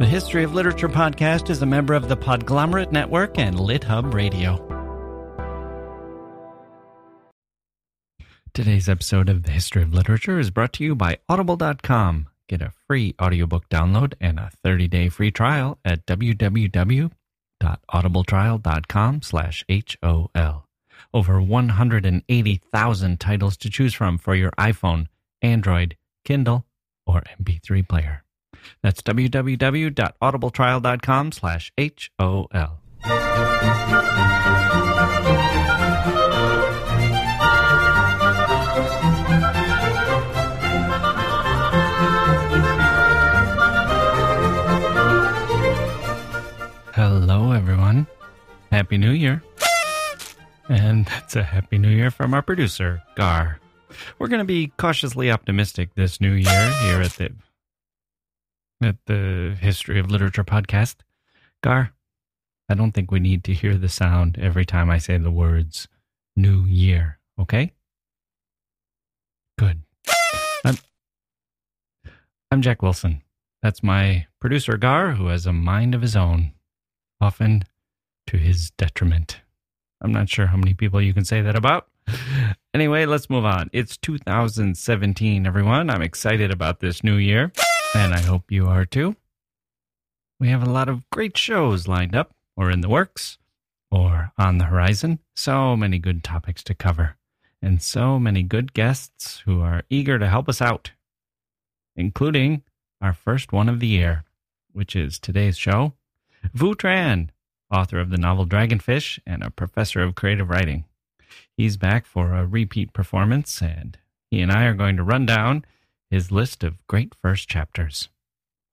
The History of Literature podcast is a member of the Podglomerate Network and LitHub Radio. Today's episode of the History of Literature is brought to you by Audible.com. Get a free audiobook download and a 30-day free trial at www.audibletrial.com slash H-O-L. Over 180,000 titles to choose from for your iPhone, Android, Kindle, or MP3 player. That's www.audibletrial.com slash H-O-L. Hello, everyone. Happy New Year. And that's a Happy New Year from our producer, Gar. We're going to be cautiously optimistic this new year here at the at the History of Literature podcast. Gar, I don't think we need to hear the sound every time I say the words New Year, okay? Good. I'm, I'm Jacke Wilson. That's my producer, Gar, who has a mind of his own, often to his detriment. I'm not sure how many people you can say that about. Anyway, let's move on. It's 2017, everyone. I'm excited about this new year, and I hope you are too. We have a lot of great shows lined up, or in the works, or on the horizon. So many good topics to cover, and so many good guests who are eager to help us out, including our first one of the year, which is today's show, Vu Tran, author of the novel Dragonfish and a professor of creative writing. He's back for a repeat performance, and he and I are going to run down his list of great first chapters.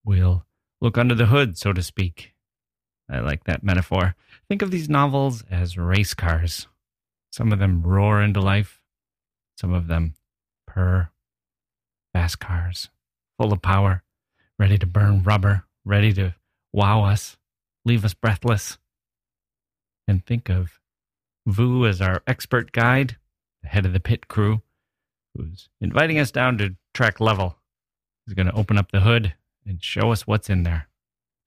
We'll look under the hood, so to speak. I like that metaphor. Think of these novels as race cars. Some of them roar into life, some of them purr. Fast cars, full of power, ready to burn rubber, ready to wow us, leave us breathless. And think of Vu as our expert guide, the head of the pit crew, who's inviting us down to track level. He's going to open up the hood and show us what's in there.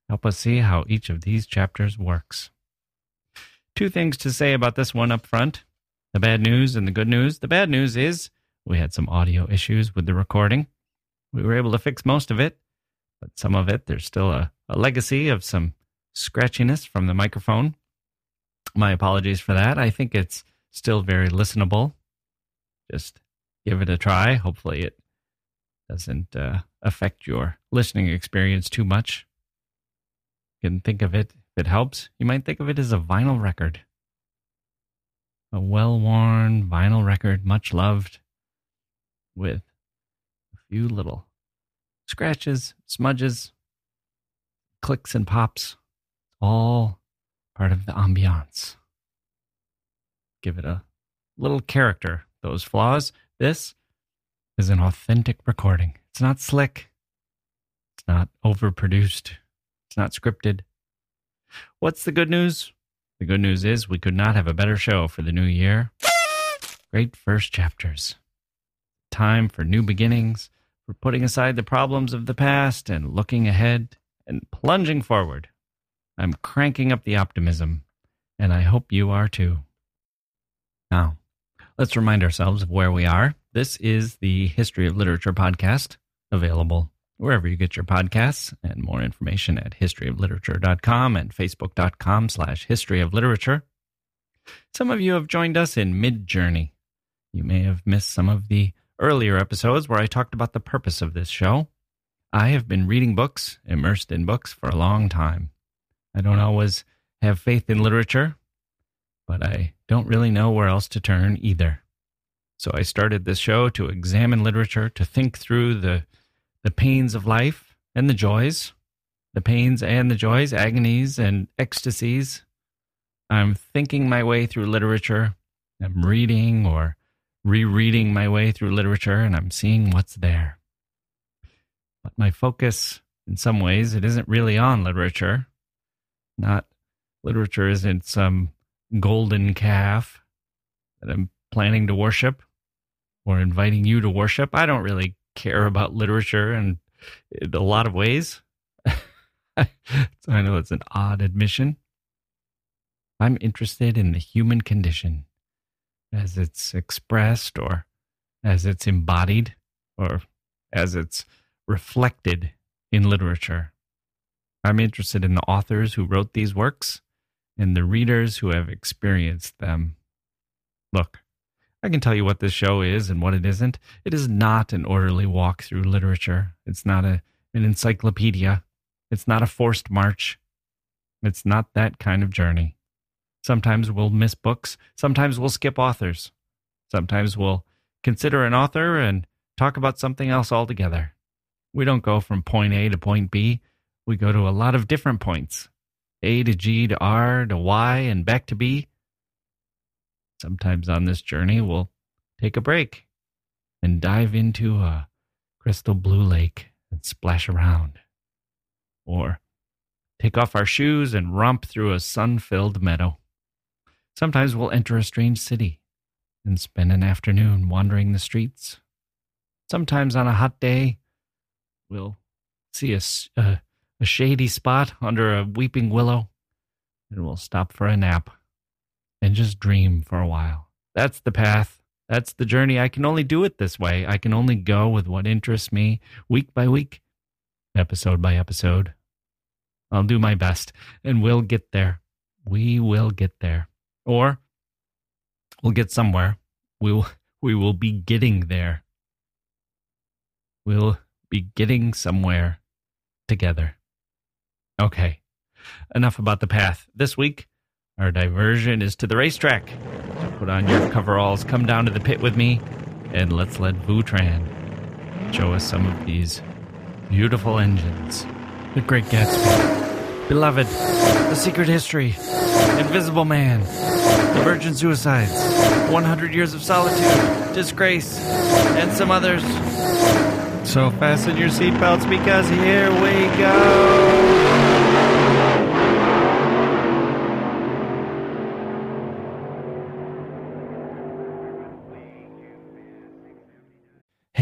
Help us see how each of these chapters works. Two things to say about this one up front the bad news and the good news. The bad news is we had some audio issues with the recording. We were able to fix most of it, but some of it, there's still a, a legacy of some scratchiness from the microphone. My apologies for that. I think it's still very listenable. Just give it a try. Hopefully, it doesn't uh, affect your listening experience too much. You can think of it, if it helps, you might think of it as a vinyl record. A well worn vinyl record, much loved, with a few little scratches, smudges, clicks, and pops. All part of the ambiance. Give it a little character, those flaws. This is an authentic recording. It's not slick. It's not overproduced. It's not scripted. What's the good news? The good news is we could not have a better show for the new year. Great first chapters. Time for new beginnings, for putting aside the problems of the past and looking ahead and plunging forward. I'm cranking up the optimism, and I hope you are too. Now, let's remind ourselves of where we are. This is the History of Literature podcast, available wherever you get your podcasts, and more information at historyofliterature.com and facebook.com slash history of literature. Some of you have joined us in mid-journey. You may have missed some of the earlier episodes where I talked about the purpose of this show. I have been reading books, immersed in books, for a long time. I don't always have faith in literature, but I don't really know where else to turn either. So I started this show to examine literature, to think through the the pains of life and the joys, the pains and the joys, agonies and ecstasies. I'm thinking my way through literature. I'm reading or rereading my way through literature and I'm seeing what's there. But my focus, in some ways, it isn't really on literature. Not literature isn't some golden calf that I'm planning to worship or inviting you to worship. I don't really care about literature in, in a lot of ways. I know it's an odd admission. I'm interested in the human condition as it's expressed or as it's embodied or as it's reflected in literature. I'm interested in the authors who wrote these works and the readers who have experienced them. Look, I can tell you what this show is and what it isn't. It is not an orderly walk through literature. It's not a, an encyclopedia. It's not a forced march. It's not that kind of journey. Sometimes we'll miss books. Sometimes we'll skip authors. Sometimes we'll consider an author and talk about something else altogether. We don't go from point A to point B. We go to a lot of different points A to G to R to Y and back to B. Sometimes on this journey, we'll take a break and dive into a crystal blue lake and splash around. Or take off our shoes and romp through a sun filled meadow. Sometimes we'll enter a strange city and spend an afternoon wandering the streets. Sometimes on a hot day, we'll see a, a, a shady spot under a weeping willow and we'll stop for a nap and just dream for a while. That's the path. That's the journey. I can only do it this way. I can only go with what interests me week by week, episode by episode. I'll do my best and we'll get there. We will get there. Or we'll get somewhere. We'll we will be getting there. We'll be getting somewhere together. Okay. Enough about the path. This week, our diversion is to the racetrack. Put on your coveralls, come down to the pit with me, and let's let Vu Tran show us some of these beautiful engines. The Great Gatsby, Beloved, The Secret History, Invisible Man, the Virgin Suicides, 100 Years of Solitude, Disgrace, and some others. So fasten your seatbelts because here we go.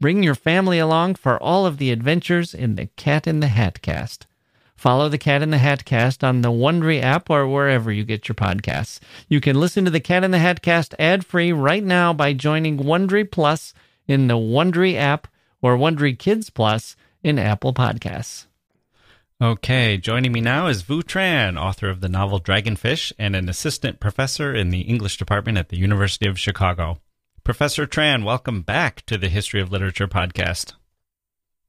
bring your family along for all of the adventures in the Cat in the Hat cast. Follow the Cat in the Hat cast on the Wondery app or wherever you get your podcasts. You can listen to the Cat in the Hat cast ad free right now by joining Wondery Plus in the Wondery app or Wondery Kids Plus in Apple Podcasts. Okay, joining me now is Vu Tran, author of the novel Dragonfish and an assistant professor in the English department at the University of Chicago. Professor Tran, welcome back to the History of Literature podcast.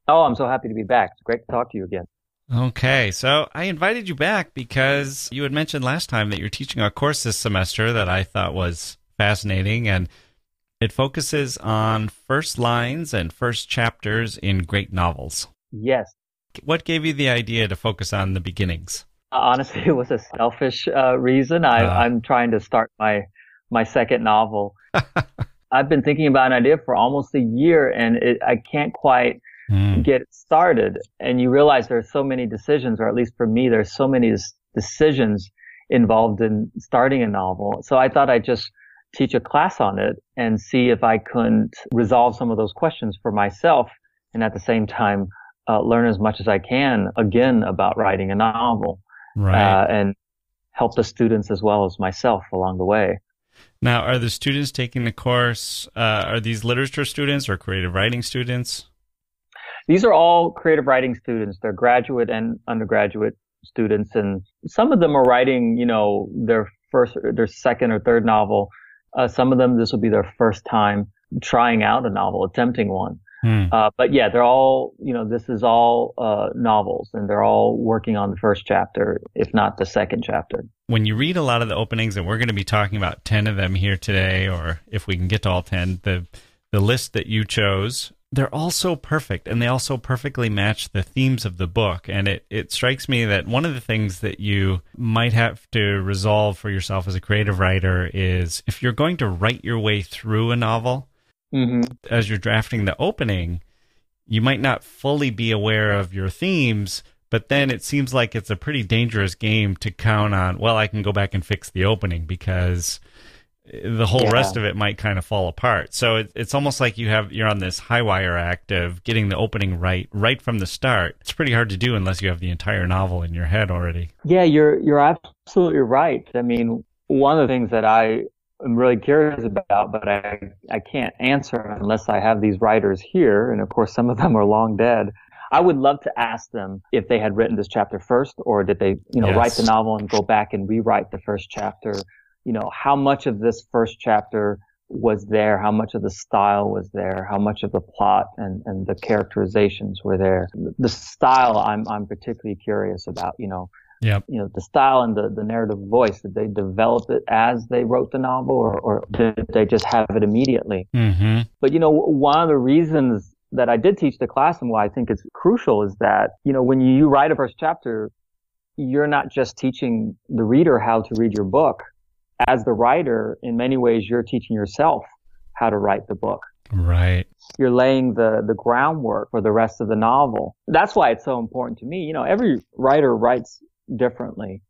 Oh, I'm so happy to be back. It's great to talk to you again. Okay, so I invited you back because you had mentioned last time that you're teaching a course this semester that I thought was fascinating, and it focuses on first lines and first chapters in great novels. Yes. What gave you the idea to focus on the beginnings? Uh, honestly, it was a selfish uh, reason. I, uh, I'm trying to start my my second novel. I've been thinking about an idea for almost a year, and it, I can't quite mm. get started. And you realize there are so many decisions, or at least for me, there's so many decisions involved in starting a novel. So I thought I'd just teach a class on it and see if I couldn't resolve some of those questions for myself and at the same time uh, learn as much as I can again about writing a novel right. uh, and help the students as well as myself along the way. Now, are the students taking the course, uh, are these literature students or creative writing students? These are all creative writing students. They're graduate and undergraduate students, and some of them are writing, you know, their first, their second or third novel. Uh, some of them, this will be their first time trying out a novel, attempting one. Hmm. Uh, but yeah, they're all, you know, this is all uh, novels and they're all working on the first chapter, if not the second chapter. When you read a lot of the openings, and we're going to be talking about 10 of them here today, or if we can get to all 10, the, the list that you chose, they're all so perfect and they also perfectly match the themes of the book. And it, it strikes me that one of the things that you might have to resolve for yourself as a creative writer is if you're going to write your way through a novel, mm-hmm. as you're drafting the opening, you might not fully be aware of your themes, but then it seems like it's a pretty dangerous game to count on, well, I can go back and fix the opening because the whole yeah. rest of it might kind of fall apart. So it, it's almost like you have you're on this high wire act of getting the opening right right from the start. It's pretty hard to do unless you have the entire novel in your head already. Yeah, you're you're absolutely right. I mean, one of the things that I am really curious about, but I, I can't answer unless I have these writers here. And of course, some of them are long dead. I would love to ask them if they had written this chapter first or did they, you know, yes. write the novel and go back and rewrite the first chapter. You know, how much of this first chapter was there? How much of the style was there? How much of the plot and, and the characterizations were there? The style I'm, I'm particularly curious about, you know, Yep. You know, the style and the, the narrative voice, did they develop it as they wrote the novel or, or did they just have it immediately? Mm-hmm. But, you know, one of the reasons that I did teach the class and why I think it's crucial is that, you know, when you write a first chapter, you're not just teaching the reader how to read your book. As the writer, in many ways, you're teaching yourself how to write the book. Right. You're laying the, the groundwork for the rest of the novel. That's why it's so important to me. You know, every writer writes differently.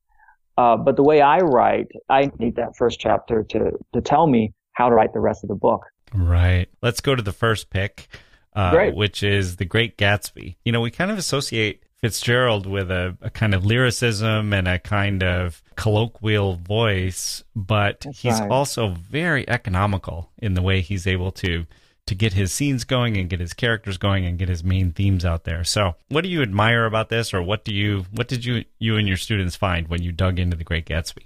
Uh, but the way I write, I need that first chapter to, to tell me how to write the rest of the book. Right. Let's go to the first pick, uh, which is The Great Gatsby. You know, we kind of associate Fitzgerald with a, a, kind of lyricism and a kind of colloquial voice, but That's he's right. also very economical in the way he's able to to get his scenes going and get his characters going and get his main themes out there. So, what do you admire about this, or what do you what did you you and your students find when you dug into The Great Gatsby?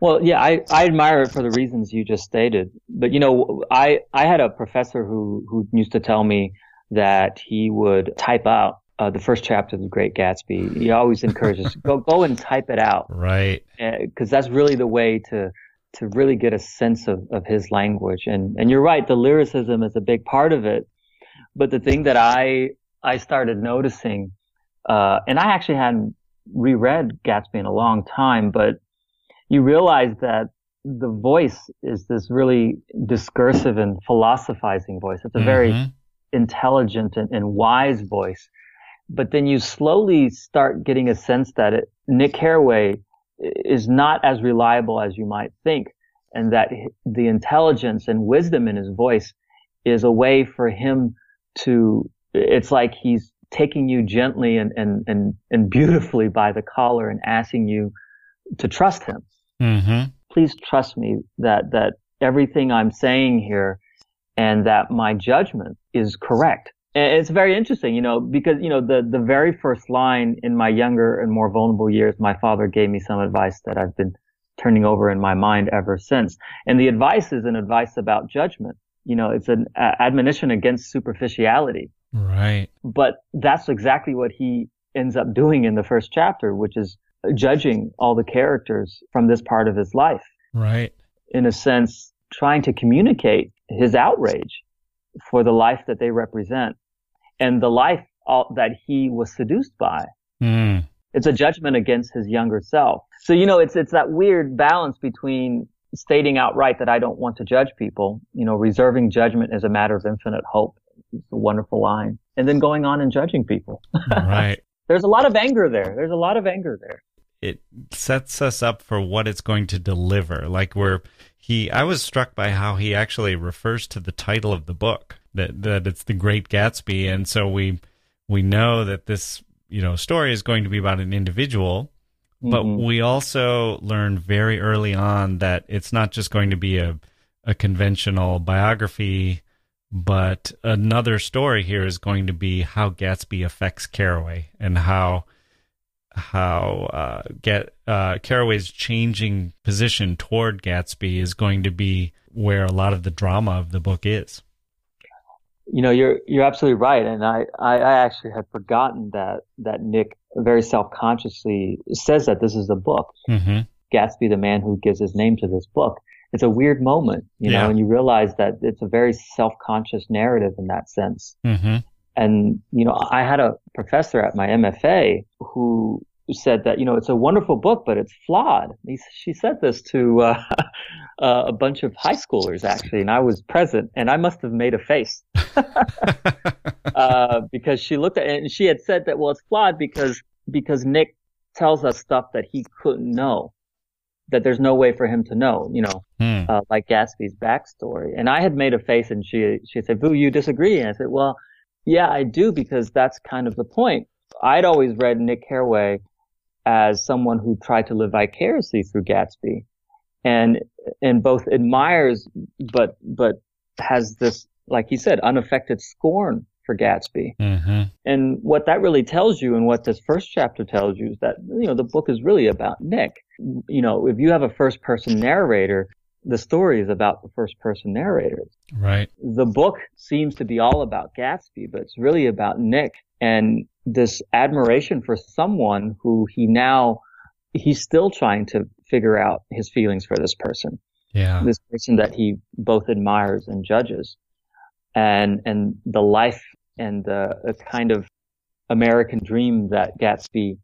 Well, yeah, I, I admire it for the reasons you just stated. But you know, I I had a professor who who used to tell me that he would type out uh, the first chapter of The Great Gatsby. He always encourages go go and type it out, right? Because uh, that's really the way to to really get a sense of, of his language. And, and you're right, the lyricism is a big part of it. But the thing that I, I started noticing, uh, and I actually hadn't reread Gatsby in a long time, but you realize that the voice is this really discursive and philosophizing voice. It's a mm-hmm. very intelligent and, and, wise voice. But then you slowly start getting a sense that it, Nick Carraway is not as reliable as you might think and that the intelligence and wisdom in his voice is a way for him to it's like he's taking you gently and and and, and beautifully by the collar and asking you to trust him mm-hmm. please trust me that that everything i'm saying here and that my judgment is correct it's very interesting, you know, because, you know, the, the very first line in my younger and more vulnerable years, my father gave me some advice that I've been turning over in my mind ever since. And the advice is an advice about judgment. You know, it's an uh, admonition against superficiality. Right. But that's exactly what he ends up doing in the first chapter, which is judging all the characters from this part of his life. Right. In a sense, trying to communicate his outrage for the life that they represent and the life that he was seduced by. Mm. It's a judgment against his younger self. So, you know, it's, it's that weird balance between stating outright that I don't want to judge people, you know, reserving judgment is a matter of infinite hope. It's a wonderful line. And then going on and judging people. right. There's a lot of anger there. There's a lot of anger there. It sets us up for what it's going to deliver. Like we're, he, I was struck by how he actually refers to the title of the book that that it's the Great Gatsby, and so we we know that this you know story is going to be about an individual, mm-hmm. but we also learn very early on that it's not just going to be a a conventional biography, but another story here is going to be how Gatsby affects Carraway and how how uh, get uh, Carraway's changing position toward Gatsby is going to be where a lot of the drama of the book is. You know, you're you're absolutely right, and I, I, actually had forgotten that that Nick very self consciously says that this is a book. Mm-hmm. Gatsby, the man who gives his name to this book. It's a weird moment, you yeah. know, and you realize that it's a very self conscious narrative in that sense. Mm-hmm. And, you know, I had a professor at my MFA who said that, you know, it's a wonderful book, but it's flawed. He, she said this to uh, uh, a bunch of high schoolers, actually, and I was present, and I must have made a face. uh, because she looked at it and she had said that, well, it's flawed because, because Nick tells us stuff that he couldn't know that there's no way for him to know, you know, hmm. uh, like Gatsby's backstory. And I had made a face and she, she said, Vu, you disagree? And I said, well, yeah, I do because that's kind of the point. I'd always read Nick Carraway as someone who tried to live vicariously through Gatsby and, and both admires, but, but has this, like he said, unaffected scorn for Gatsby. Mm-hmm. And what that really tells you and what this first chapter tells you is that, you know, the book is really about Nick. You know, if you have a first person narrator, the story is about the first person narrators. Right. The book seems to be all about Gatsby, but it's really about Nick and this admiration for someone who he now, he's still trying to figure out his feelings for this person. Yeah. This person that he both admires and judges. And, and the life and the kind of American dream that Gatsby,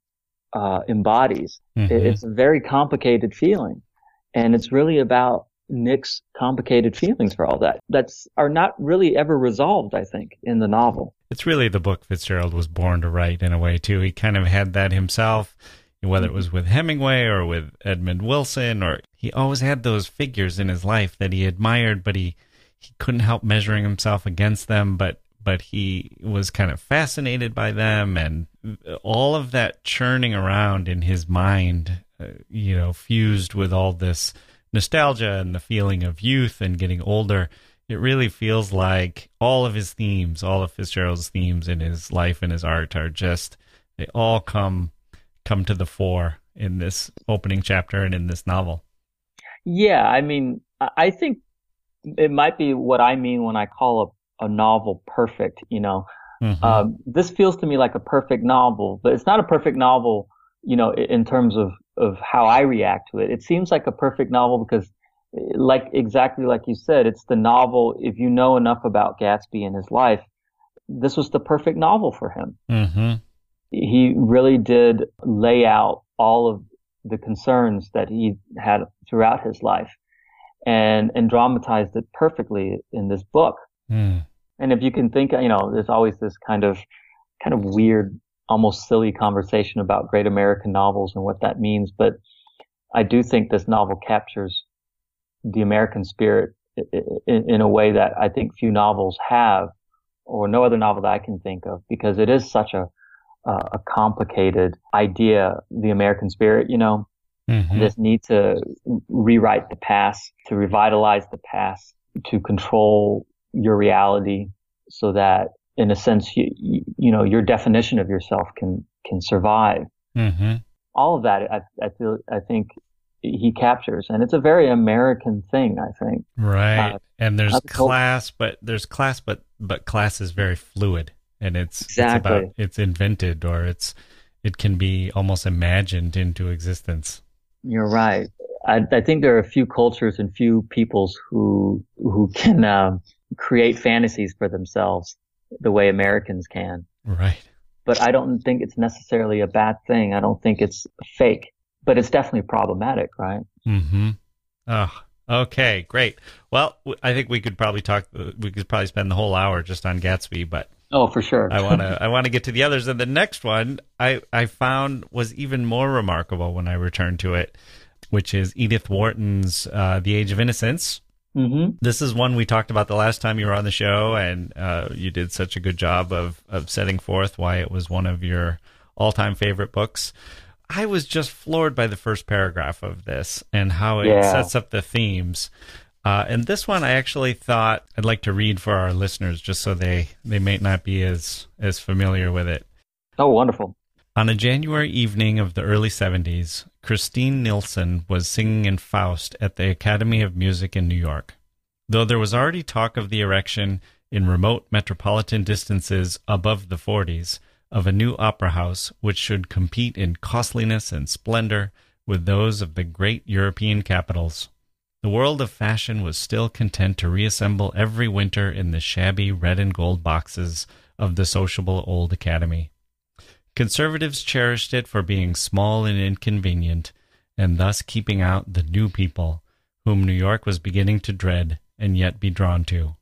uh, embodies. Mm-hmm. It's a very complicated feeling. And it's really about Nick's complicated feelings for all that. That's are not really ever resolved, I think, in the novel. It's really the book Fitzgerald was born to write in a way too. He kind of had that himself, whether it was with Hemingway or with Edmund Wilson, or he always had those figures in his life that he admired, but he he couldn't help measuring himself against them, but but he was kind of fascinated by them and all of that churning around in his mind, uh, you know, fused with all this nostalgia and the feeling of youth and getting older, it really feels like all of his themes, all of Fitzgerald's themes in his life and his art are just they all come come to the fore in this opening chapter and in this novel. Yeah, I mean, I think it might be what I mean when I call a, a novel perfect. You know, mm-hmm. um, this feels to me like a perfect novel, but it's not a perfect novel. You know, in terms of of how I react to it. It seems like a perfect novel because like exactly like you said, it's the novel. If you know enough about Gatsby and his life, this was the perfect novel for him. Mm-hmm. He really did lay out all of the concerns that he had throughout his life and, and dramatized it perfectly in this book. Mm. And if you can think, you know, there's always this kind of, kind of weird almost silly conversation about great American novels and what that means. But I do think this novel captures the American spirit in, in, a way that I think few novels have, or no other novel that I can think of, because it is such a a complicated idea, the American spirit. You know, mm-hmm. this need to rewrite the past, to revitalize the past, to control your reality, so that in a sense, you, you, you know, your definition of yourself can, can survive. Mm-hmm. All of that, I, I feel, I think he captures, and it's a very American thing, I think. Right. Uh, and there's class, but there's class, but, but class is very fluid and it's, exactly. it's about, it's invented or it's, it can be almost imagined into existence. You're right. I, I think there are a few cultures and few peoples who, who can, uh, create fantasies for themselves the way Americans can. Right. But I don't think it's necessarily a bad thing. I don't think it's fake, but it's definitely problematic, right? Mm-hmm. Oh, okay, great. Well, I think we could probably talk. We could probably spend the whole hour just on Gatsby, but oh, for sure. I want to. I want to get to the others, and the next one I I found was even more remarkable when I returned to it, which is Edith Wharton's uh, "The Age of Innocence." Mm-hmm. This is one we talked about the last time you were on the show, and uh, you did such a good job of of setting forth why it was one of your all time favorite books. I was just floored by the first paragraph of this and how it yeah. sets up the themes. Uh, and this one, I actually thought I'd like to read for our listeners, just so they they may not be as as familiar with it. Oh, wonderful! On a January evening of the early 70s, Christine Nilsson was singing in Faust at the Academy of Music in New York. Though there was already talk of the erection in remote metropolitan distances above the 40s of a new opera house which should compete in costliness and splendor with those of the great European capitals. The world of fashion was still content to reassemble every winter in the shabby red and gold boxes of the sociable old academy. Conservatives cherished it for being small and inconvenient, and thus keeping out the new people, whom New York was beginning to dread and yet be drawn to.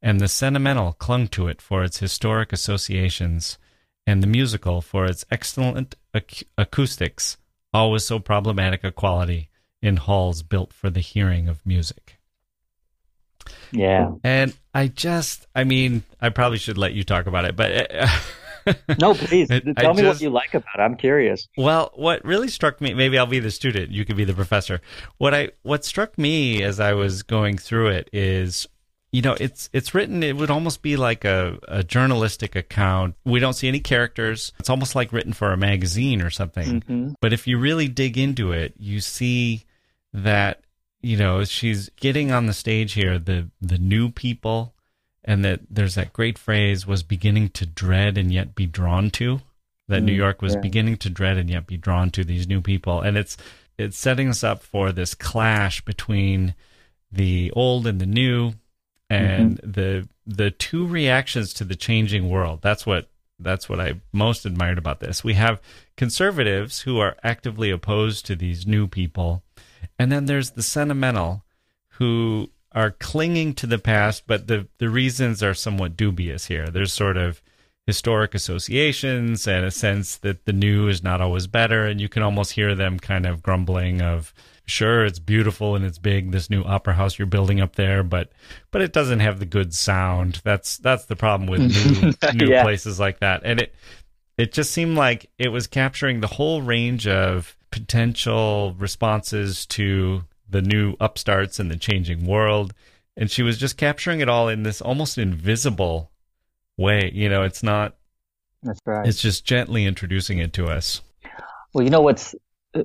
And the sentimental clung to it for its historic associations, and the musical for its excellent ac- acoustics, always so problematic a quality in halls built for the hearing of music. Yeah. And I just, I mean, I probably should let you talk about it, but. no, please tell I me just, what you like about it. I'm curious. Well, what really struck me, maybe I'll be the student, you could be the professor. What I, what struck me as I was going through it is you know it's it's written it would almost be like a, a journalistic account we don't see any characters it's almost like written for a magazine or something mm-hmm. but if you really dig into it you see that you know she's getting on the stage here the the new people and that there's that great phrase was beginning to dread and yet be drawn to that mm, New York was yeah. beginning to dread and yet be drawn to these new people and it's it's setting us up for this clash between the old and the new and mm-hmm. the the two reactions to the changing world that's what that's what I most admired about this. We have conservatives who are actively opposed to these new people and then there's the sentimental who are clinging to the past, but the, the reasons are somewhat dubious here. There's sort of historic associations and a sense that the new is not always better. And you can almost hear them kind of grumbling of, sure, it's beautiful and it's big, this new opera house you're building up there, but, but it doesn't have the good sound. That's, that's the problem with new, new yeah. places like that. And it, it just seemed like it was capturing the whole range of potential responses to the new upstarts and the changing world. And she was just capturing it all in this almost invisible way. You know, it's not. That's right. It's just gently introducing it to us. Well, you know what's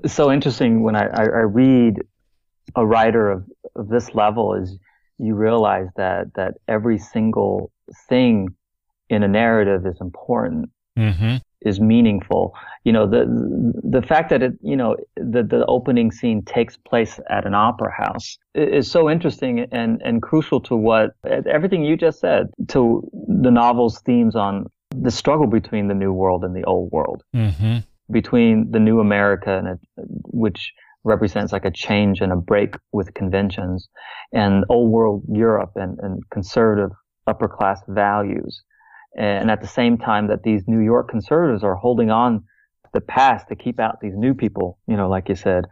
so interesting when I, I, I read a writer of, of this level is you realize that that every single thing in a narrative is important. Mm-hmm is meaningful. You know, the the fact that it, you know, the the opening scene takes place at an opera house is so interesting and and crucial to what everything you just said to the novel's themes on the struggle between the new world and the old world, mm-hmm. between the new America and which represents like a change and a break with conventions, and old world Europe and, and conservative upper class values and at the same time that these New York conservatives are holding on to the past to keep out these new people, you know, like you said,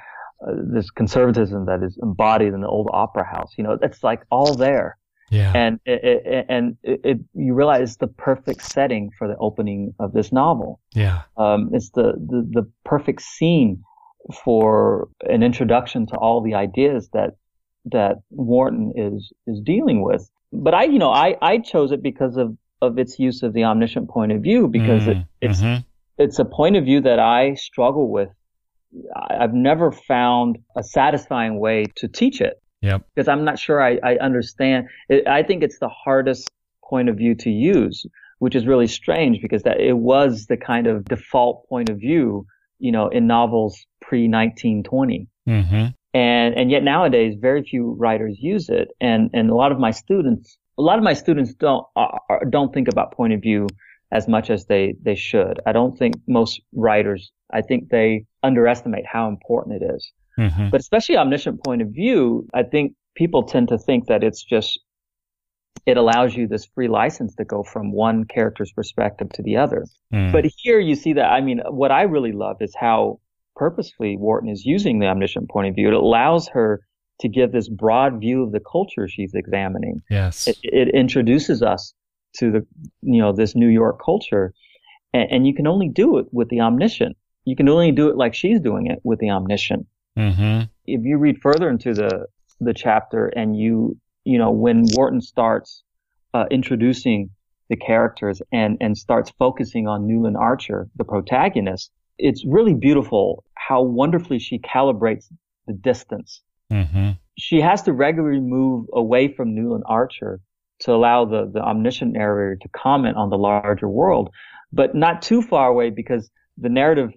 uh, this conservatism that is embodied in the old opera house, you know, it's like all there. Yeah. And it, it, and it, it, you realize it's the perfect setting for the opening of this novel. Yeah. Um, it's the, the, the perfect scene for an introduction to all the ideas that that Wharton is is dealing with. But I, you know, I I chose it because of of its use of the omniscient point of view because mm, it, it's mm-hmm. it's a point of view that I struggle with. I've never found a satisfying way to teach it. Yep. Because I'm not sure I, I understand. It, I think it's the hardest point of view to use, which is really strange because that it was the kind of default point of view, you know, in novels pre 1920. Mm-hmm. And and yet nowadays, very few writers use it, and and a lot of my students a lot of my students don't are, don't think about point of view as much as they they should. I don't think most writers. I think they underestimate how important it is. Mm-hmm. But especially omniscient point of view, I think people tend to think that it's just it allows you this free license to go from one character's perspective to the other. Mm. But here you see that. I mean, what I really love is how purposefully Wharton is using the omniscient point of view. It allows her to give this broad view of the culture she's examining. Yes. It, it introduces us to the, you know, this New York culture. And, and, you can only do it with the omniscient. You can only do it like she's doing it with the omniscient. Mm-hmm. If you read further into the, the chapter and you, you know, when Wharton starts uh, introducing the characters and, and starts focusing on Newland Archer, the protagonist, it's really beautiful how wonderfully she calibrates the distance. Mm-hmm. She has to regularly move away from Newland Archer to allow the, the omniscient narrator to comment on the larger world, but not too far away because the narrative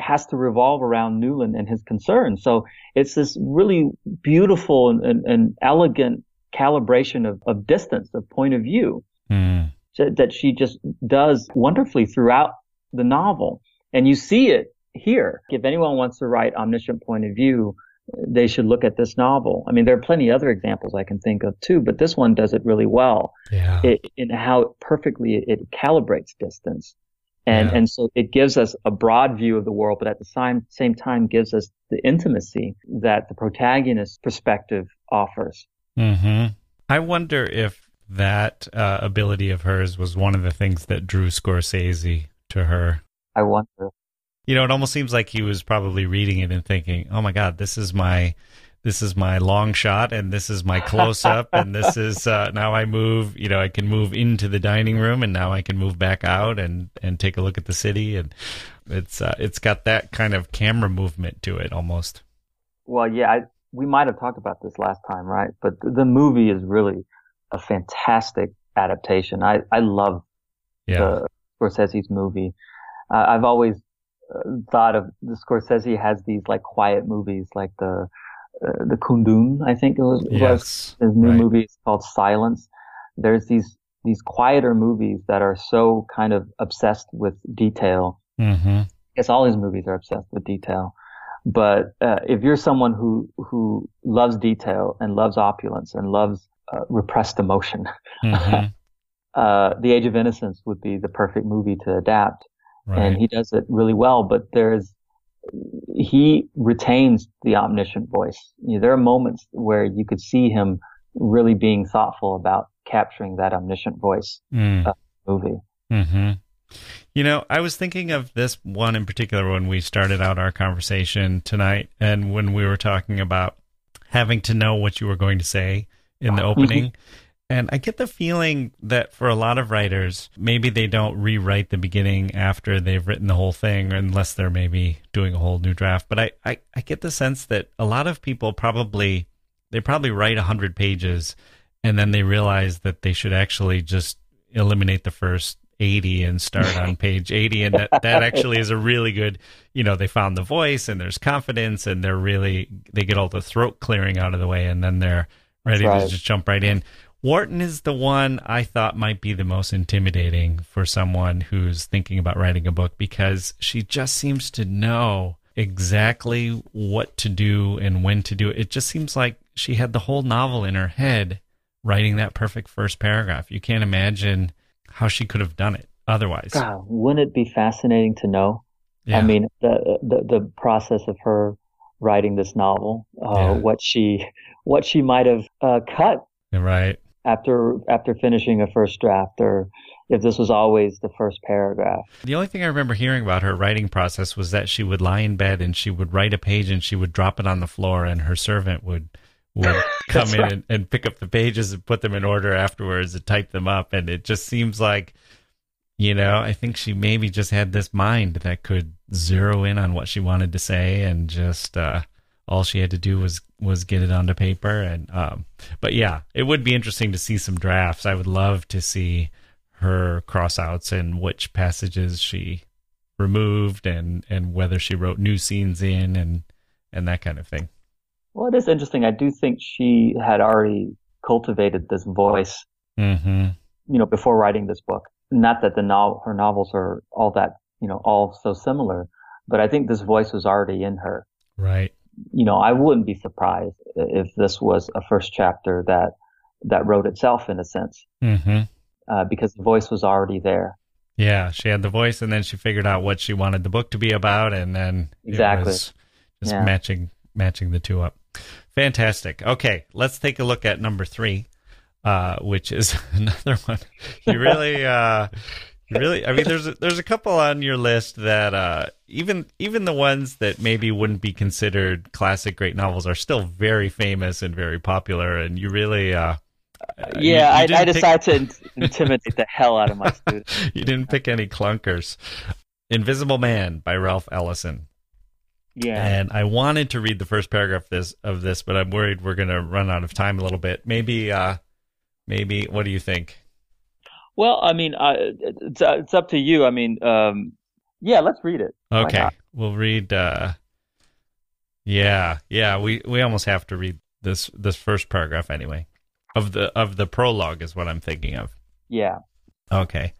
has to revolve around Newland and his concerns. So it's this really beautiful and, and, and elegant calibration of, of distance, of point of view mm. that she just does wonderfully throughout the novel. And you see it here. If anyone wants to write omniscient point of view, they should look at this novel. I mean, there are plenty other examples I can think of too, but this one does it really well. Yeah. It, in how perfectly it, it calibrates distance. And, yeah. and so it gives us a broad view of the world, but at the same, same time gives us the intimacy that the protagonist's perspective offers. Mm-hmm. I wonder if that uh, ability of hers was one of the things that drew Scorsese to her. I wonder. You know, it almost seems like he was probably reading it and thinking, "Oh my God, this is my this is my long shot and this is my close up and this is uh, now I move you know I can move into the dining room and now I can move back out and and take a look at the city. And it's uh, it's got that kind of camera movement to it almost. Well yeah I, we might have talked about this last time right? But the movie is really a fantastic adaptation. I I love yeah. the Scorsese's movie. Uh, I've always thought of the Scorsese has these like quiet movies like the uh, the Kundun, I think it was, yes, was his new right. movie called Silence. There's these these quieter movies that are so kind of obsessed with detail. Mm-hmm. I guess all his movies are obsessed with detail. But uh, if you're someone who who loves detail and loves opulence and loves uh, repressed emotion, mm-hmm. Uh, the Age of Innocence would be the perfect movie to adapt. Right. And he does it really well. But there's he retains the omniscient voice. You know, there are moments where you could see him really being thoughtful about capturing that omniscient voice mm. of the movie. Mm-hmm. You know, I was thinking of this one in particular when we started out our conversation tonight, and when we were talking about having to know what you were going to say in the mm-hmm. And I get the feeling that for a lot of writers, maybe they don't rewrite the beginning after they've written the whole thing, unless they're maybe doing a whole new draft. But I, I, I get the sense that a lot of people probably they probably write a hundred pages and then they realize that they should actually just eliminate the first 80 and start on page 80 and that, that actually is a really good you know they found the voice and there's confidence and they're really they get all the throat clearing out of the way and then they're ready right. to just jump right in Wharton is the one I thought might be the most intimidating for someone who's thinking about writing a book because she just seems to know exactly what to do and when to do it. It just seems like she had the whole novel in her head writing that perfect first paragraph. You can't imagine how she could have done it otherwise. God, wouldn't it be fascinating to know? Yeah. I mean, the, the the process of her writing this novel, uh, yeah. what she what she might have uh, cut right after after finishing a first draft or if this was always the first paragraph. The only thing I remember hearing about her writing process was that she would lie in bed and she would write a page and she would drop it on the floor and her servant would would come in right. and, and, pick up the pages and put them in order afterwards and type them up and it just seems like you know i think she maybe just had this mind that could zero in on what she wanted to say and just uh, all she had to do was was get it onto paper. And um, but yeah it would be interesting to see some drafts. I would love to see her crossouts and which passages she removed and and whether she wrote new scenes in and and that kind of thing. Well it is interesting. I do think she had already cultivated this voice mm-hmm. you know before writing this book. Not that the novel her novels are all that you know all so similar but i think this voice was already in her. Right you know, I wouldn't be surprised if this was a first chapter that that wrote itself in a sense, mm-hmm. uh, because the voice was already there. Yeah, she had the voice, and then she figured out what she wanted the book to be about, and then exactly just yeah. matching matching the two up. Fantastic. Okay, let's take a look at number three, uh, which is another one. You really, uh, really i mean there's a, there's a couple on your list that uh, even even the ones that maybe wouldn't be considered classic great novels are still very famous and very popular and you really uh, Uh, yeah, you, you I, I decided pick... to intimidate the hell out of my students. you didn't pick any clunkers. Invisible Man by Ralph Ellison. Yeah. And I wanted to read the first paragraph of this of this, but I'm worried we're going to run out of time a little bit. Maybe uh maybe what do you think? Well, I mean, uh, it's uh, it's up to you. I mean, um yeah, let's read it. Okay. We'll read uh Yeah, yeah, we we almost have to read this this first paragraph anyway. Of the of the prologue is what I'm thinking of. Yeah. Okay.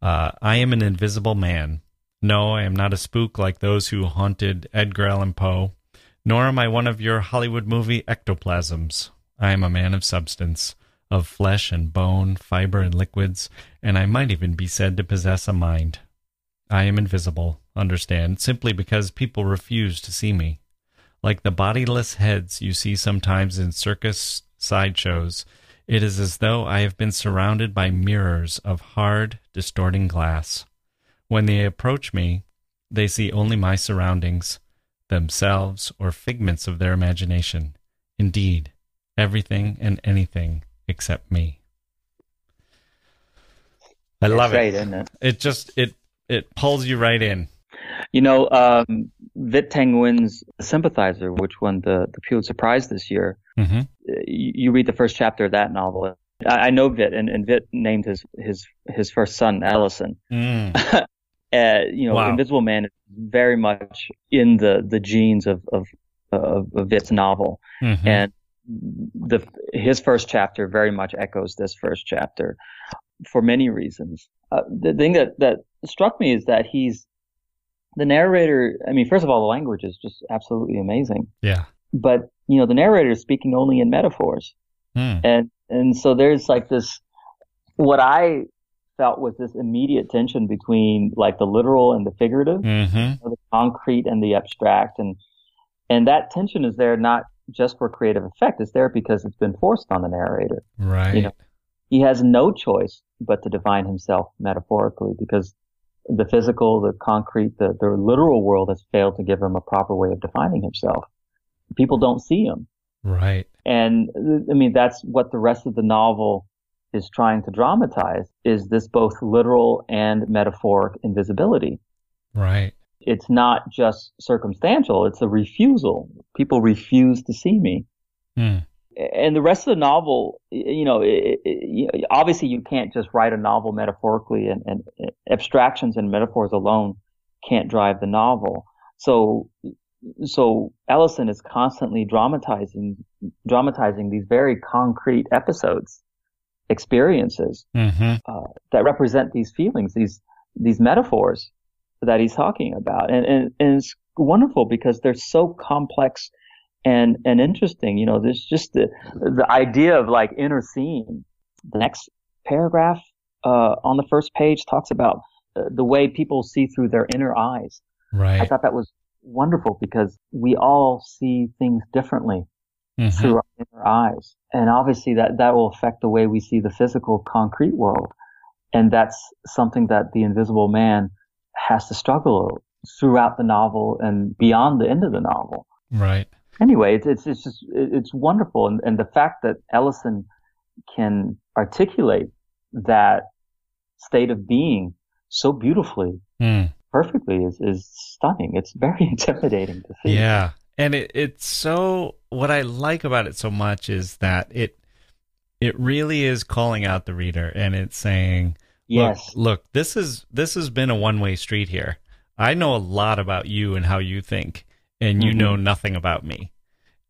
Uh, I am an invisible man no, I am not a spook like those who haunted Edgar Allan Poe, nor am I one of your Hollywood movie ectoplasms. I am a man of substance, of flesh and bone, fiber and liquids, and I might even be said to possess a mind. I am invisible, understand, simply because people refuse to see me. Like the bodiless heads you see sometimes in circus sideshows, it is as though I have been surrounded by mirrors of hard, distorting glass. When they approach me, they see only my surroundings, themselves, or figments of their imagination. Indeed, everything and anything except me. I That's love great, it. Isn't it? It just it it pulls you right in. You know, um, Viet Thanh Sympathizer, which won the, the Pulitzer Prize this year, mm-hmm. you, you, read the first chapter of that novel. I, I know Viet, and, and Viet named his, his, his first son Ellison. Mm. uh, you know, wow. Invisible Man is very much in the the genes of of of, of novel, mm-hmm. and the his first chapter very much echoes this first chapter for many reasons. Uh, the thing that that struck me is that he's the narrator. I mean, first of all, the language is just absolutely amazing. Yeah. But you know, the narrator is speaking only in metaphors, mm. and and so there's like this what I felt was this immediate tension between like the literal and the figurative, mm-hmm. the concrete and the abstract, and and that tension is there not just for creative effect; it's there because it's been forced on the narrator. Right. You know, he has no choice but to define himself metaphorically because the physical, the concrete, the, the literal world has failed to give him a proper way of defining himself. People don't see him. Right. And I mean, that's what the rest of the novel is trying to dramatize is this both literal and metaphoric invisibility. Right. It's not just circumstantial, it's a refusal. People refuse to see me. Mm. And the rest of the novel, you know, it, it, obviously you can't just write a novel metaphorically and, and abstractions and metaphors alone can't drive the novel. So, so Ellison is constantly dramatizing, dramatizing these very concrete episodes experiences mm-hmm. uh, that represent these feelings, these these metaphors that he's talking about, and, and and it's wonderful because they're so complex and and interesting. You know, there's just the the idea of like inner seeing. The next paragraph uh, on the first page talks about uh, the way people see through their inner eyes. Right. I thought that was wonderful because we all see things differently mm-hmm. through our inner eyes. And obviously that, that will affect the way we see the physical concrete world. And that's something that the invisible man has to struggle throughout the novel and beyond the end of the novel. Right. Anyway, it's, it's, it's just, it's wonderful. And, and the fact that Ellison can articulate that state of being so beautifully, mm. perfectly is, is stunning. It's very intimidating to see. Yeah and it, it's so what I like about it so much is that it it really is calling out the reader and it's saying yes look, look this is this has been a one-way street here i know a lot about you and how you think and you mm-hmm. know nothing about me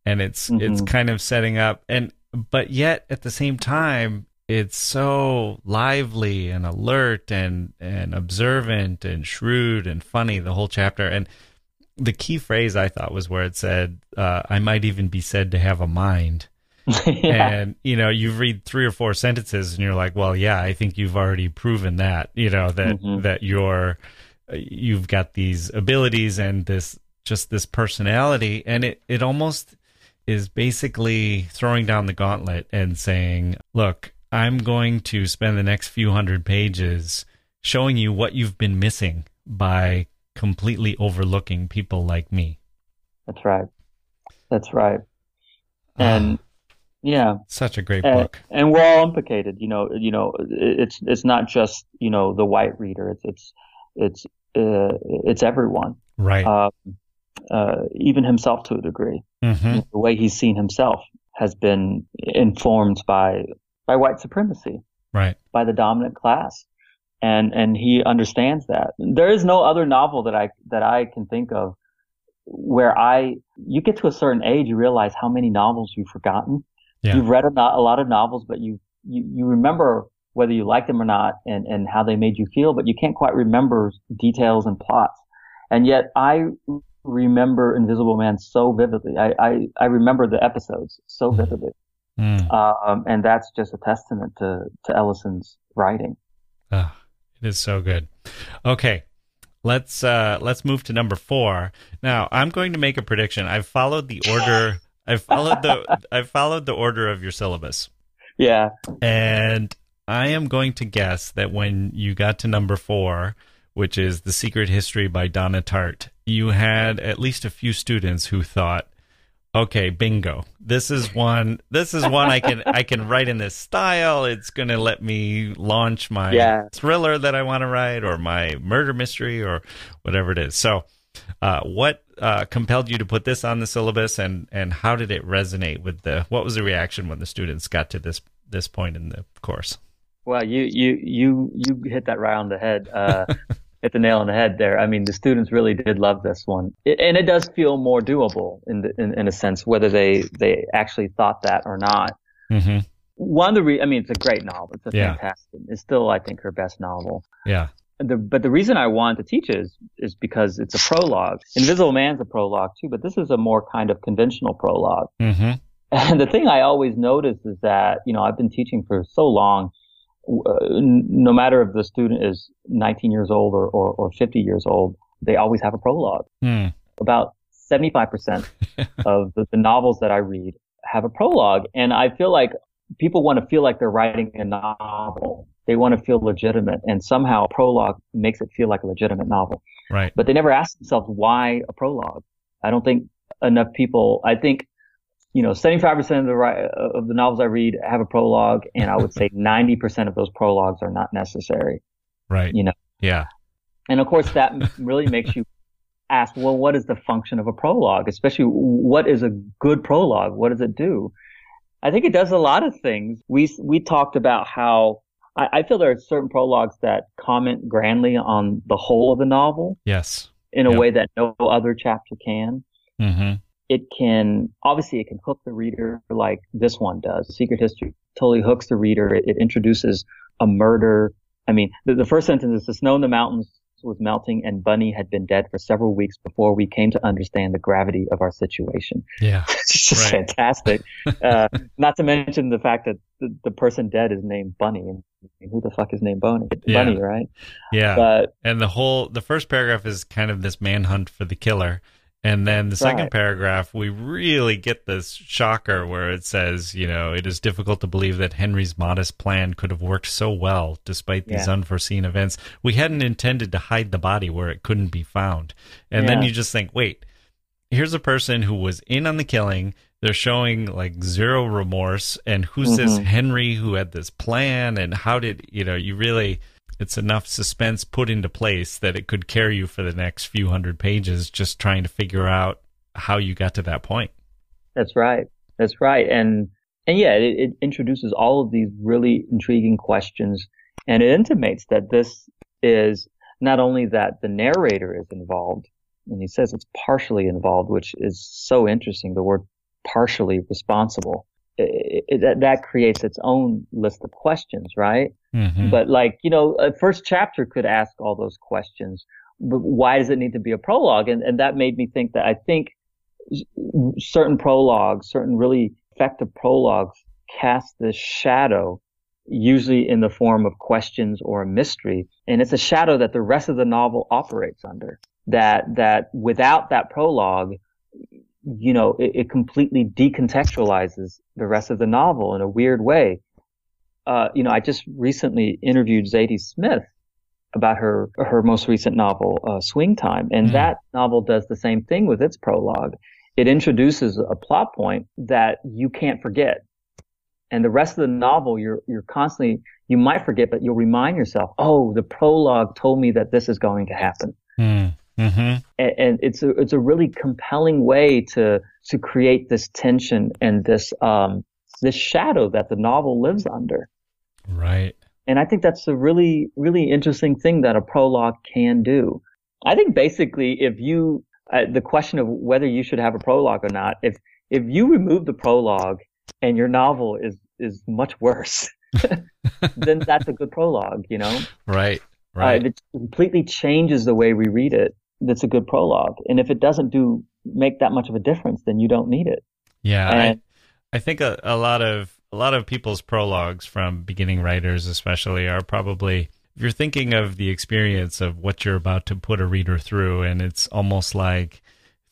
and it's mm-hmm. it's kind of setting up and but yet at the same time it's so lively and alert and and observant and shrewd and funny the whole chapter and the key phrase I thought was where it said, uh, "I might even be said to have a mind." yeah. And you know, you read three or four sentences, and you're like, "Well, yeah, I think you've already proven that." You know that mm-hmm. that you're you've got these abilities and this just this personality, and it it almost is basically throwing down the gauntlet and saying, "Look, I'm going to spend the next few hundred pages." showing you what you've been missing by completely overlooking people like me. That's right. That's right. And Yeah, such a great and, book. And we're all implicated. You know, you know, it's it's not just you know the white reader. It's it's it's uh, it's everyone. Right. Uh, uh, even himself to a degree. Mm-hmm. The way he's seen himself has been informed by by white supremacy. Right. By the dominant class. And and he understands that. There is no other novel that I that I can think of where I you get to a certain age you realize how many novels you've forgotten yeah. You've read a, a lot of novels, but you, you, you remember whether you like them or not and, and how they made you feel, but you can't quite remember details and plots. And yet I remember Invisible Man so vividly. I, I, I remember the episodes so mm-hmm. vividly. Mm. Um, and that's just a testament to, to Ellison's writing. Oh, it is so good. Okay. Let's uh let's move to number four. Now I'm going to make a prediction. I've followed the order I followed the I followed the order of your syllabus. Yeah. And I am going to guess that when you got to number four, which is The Secret History by Donna Tartt, you had at least a few students who thought, okay, bingo. This is one this is one I can I can write in this style. It's gonna let me launch my yeah. thriller that I want to write or my murder mystery or whatever it is. So uh, what uh, compelled you to put this on the syllabus, and and how did it resonate with the? What was the reaction when the students got to this this point in the course? Well, you you you you hit that right on the head. Uh, hit the nail on the head there. I mean, the students really did love this one, it, and it does feel more doable in, the, in in a sense, whether they they actually thought that or not. Mm-hmm. One of the re- I mean, it's a great novel. It's a yeah. fantastic. It's still, I think, her best novel. Yeah the, but the reason I wanted to teach is is because it's a prologue. Invisible Man's a prologue too, but this is a more kind of conventional prologue. Mm-hmm. And the thing I always notice is that you know I've been teaching for so long. Uh, no matter if the student is 19 years old or, or, or 50 years old, they always have a prologue. Mm. About 75% of the, the novels that I read have a prologue, and I feel like people want to feel like they're writing a novel. They want to feel legitimate, and somehow a prologue makes it feel like a legitimate novel. Right. But they never ask themselves why a prologue. I don't think enough people. I think you know, 75% of the of the novels I read have a prologue, and I would say 90% of those prologues are not necessary. Right. You know. Yeah. And of course, that really makes you ask, well, what is the function of a prologue? Especially, what is a good prologue? What does it do? I think it does a lot of things. We we talked about how I, I feel there are certain prologues that comment grandly on the whole of the novel. Yes. In a yep. way that no other chapter can. Mm-hmm. It can, obviously, it can hook the reader like this one does. Secret History totally hooks the reader. It, it introduces a murder. I mean, the, the first sentence is the snow in the mountains was melting and Bunny had been dead for several weeks before we came to understand the gravity of our situation. Yeah. it's just right. fantastic. uh, not to mention the fact that the, the person dead is named Bunny. And who the fuck is named Bunny? Yeah. Bunny, right? Yeah. But, and the whole, the first paragraph is kind of this manhunt for the killer. And then the second right. paragraph, we really get this shocker where it says, you know, it is difficult to believe that Henry's modest plan could have worked so well despite these yeah. unforeseen events. We hadn't intended to hide the body where it couldn't be found. And Yeah. then you just think, wait, here's a person who was in on the killing. They're showing like zero remorse. And who's this Mhm. Henry who had this plan? And how did, you know, you really, it's enough suspense put into place that it could carry you for the next few hundred pages just trying to figure out how you got to that point. That's right. That's right. And and yeah, it, it introduces all of these really intriguing questions, and it intimates that this is not only that the narrator is involved, and he says it's partially involved, which is so interesting. The word partially responsible. It, it, that, that creates its own list of questions, right? Mm-hmm. But like, you know, a first chapter could ask all those questions. But why does it need to be a prologue? And, and that made me think that I think certain prologues, certain really effective prologues cast this shadow, usually in the form of questions or a mystery. And it's a shadow that the rest of the novel operates under. That, that without that prologue, you know, it, it completely decontextualizes the rest of the novel in a weird way. Uh, you know, I just recently interviewed Zadie Smith about her her most recent novel, uh, Swing Time, and Mm. that novel does the same thing with its prologue. It introduces a plot point that you can't forget. And the rest of the novel, you're, you're constantly, you might forget, but you'll remind yourself, oh, the prologue told me that this is going to happen. Mm. Mm-hmm. And, and, it's a, it's a really compelling way to, to create this tension and this, um, this shadow that the novel lives under. Right. And I think that's a really, really interesting thing that a prologue can do. I think basically, if you, uh, the question of whether you should have a prologue or not, if, if you remove the prologue and your novel is, is much worse, then that's a good prologue, you know? Right. Right. Uh, it completely changes the way we read it. That's a good prologue. And if it doesn't do, make that much of a difference, then you don't need it. Yeah. And, I, I think a, a lot of, a lot of people's prologues from beginning writers, especially, are probably if you're thinking of the experience of what you're about to put a reader through, and it's almost like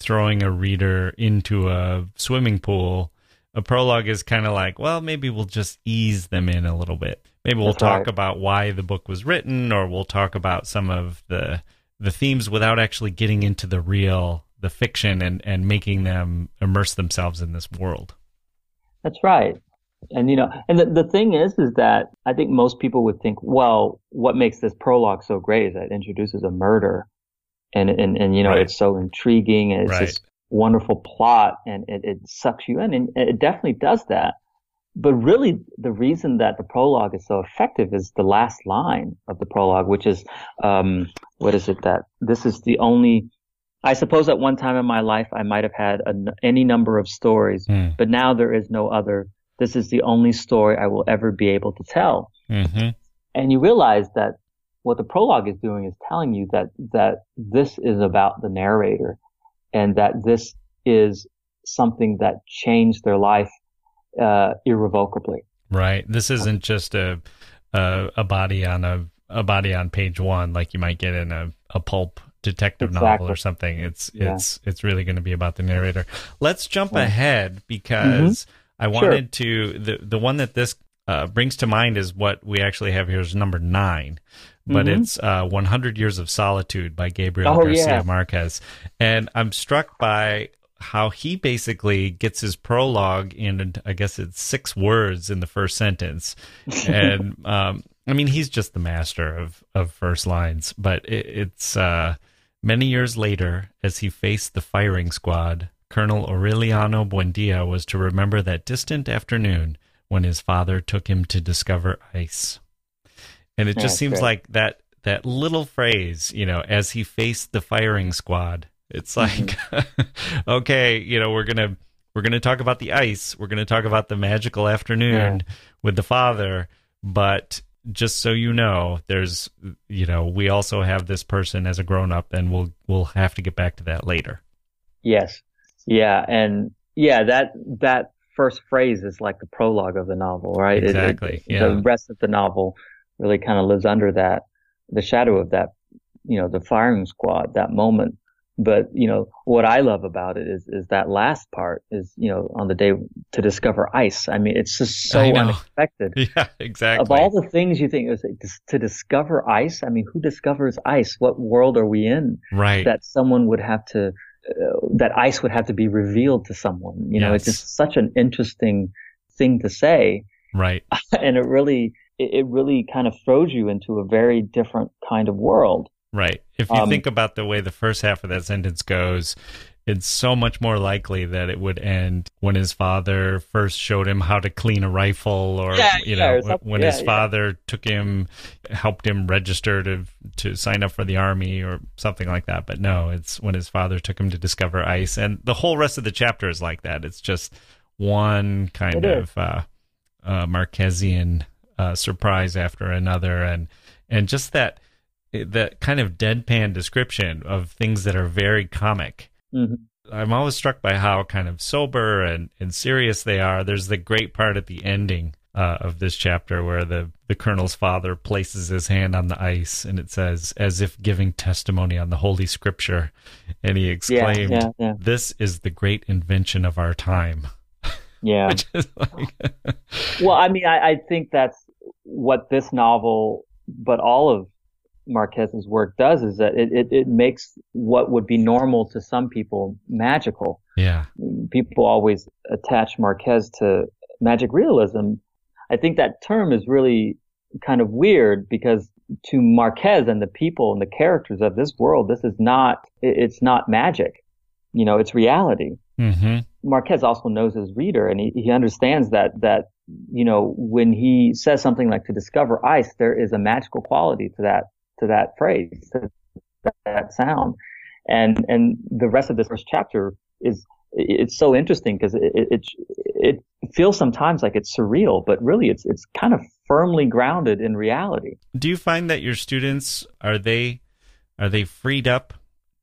throwing a reader into a swimming pool. A prologue is kind of like, well, maybe we'll just ease them in a little bit. Maybe we'll That's talk right. about why the book was written, or we'll talk about some of the the themes without actually getting into the real, the fiction, and and making them immerse themselves in this world. That's right. And you know, and the, the thing is, is that I think most people would think, well, what makes this prologue so great is that it introduces a murder, and and and you know, right. it's so intriguing, and it's right. this wonderful plot, and it, it sucks you in, and it definitely does that. But really, the reason that the prologue is so effective is the last line of the prologue, which is, um, what is it that this is the only I suppose at one time in my life I might have had a, any number of stories, mm. but now there is no other this is the only story I will ever be able to tell. Mm-hmm. And you realize that what the prologue is doing is telling you that, that this is about the narrator and that this is something that changed their life, uh, irrevocably. Right. This isn't just a, a, a, body on a, a body on page one, like you might get in a, a pulp detective exactly. novel or something. It's, it's, yeah. it's really going to be about the narrator. Let's jump yeah. ahead because mm-hmm I wanted sure. to the the one that this uh, brings to mind is what we actually have here is number nine, but mm-hmm. it's uh, 100 Years of Solitude by Gabriel oh, Garcia yeah. Marquez, and I'm struck by how he basically gets his prologue in I guess it's six words in the first sentence, and um, I mean he's just the master of of first lines, but it, it's uh, many years later as he faced the firing squad Colonel Aureliano Buendia was to remember that distant afternoon when his father took him to discover ice. And it just seems great. like that that little phrase, you know, as he faced the firing squad, it's like mm-hmm. okay, you know, we're going to we're to talk about the ice, we're going to talk about the magical afternoon yeah. with the father, but just so you know, there's you know, we also have this person as a grown up and we'll we'll have to get back to that later. Yes. Yeah, and yeah, that that first phrase is like the prologue of the novel, right? Exactly. It, it, yeah. The rest of the novel really kind of lives under that, the shadow of that, you know, the firing squad, that moment. But you know what I love about it is is that last part is you know on the day to discover ice. I mean, it's just so unexpected. Yeah, exactly. Of all the things you think to discover ice, I mean, who discovers ice? What world are we in? Right. That someone would have to uh, that ice would have to be revealed to someone. You know, yes. it's just such an interesting thing to say. Right. and it really, it really kind of throws you into a very different kind of world. Right. If you um, think about the way the first half of that sentence goes, it's so much more likely that it would end when his father first showed him how to clean a rifle or yeah, you know yeah, when yeah, his father took him helped him register to to sign up for the army or something like that. But no it's when his father took him to discover ice. And the whole rest of the chapter is like that. It's just one kind it of uh, uh, Marquesian uh, surprise after another. And and just that that kind of deadpan description of things that are very comic Mm-hmm. I'm always struck by how kind of sober and, and serious they are. There's the great part at the ending uh, of this chapter where the, the colonel's father places his hand on the ice and it says, as if giving testimony on the Holy Scripture. And he exclaimed, yeah, yeah, yeah. This is the great invention of our time. Yeah. like... well, I mean, I, I think that's what this novel, but all of Marquez's work does is that it, it, it, makes what would be normal to some people magical. Yeah. People always attach Marquez to magic realism, I think that term is really kind of weird because to Marquez and the people and the characters of this world, this is not, it's not magic. You know, it's reality. Mm-hmm. Marquez also knows his reader and he, he understands that, that, you know, when he says something like to discover ice, there is a magical quality to that, to that phrase, to that, sound. And, and the rest of this first chapter is, it's so interesting because it, it, it, feels sometimes like it's surreal, but really it's, it's kind of firmly grounded in reality. Do you find that your students, are they, are they freed up?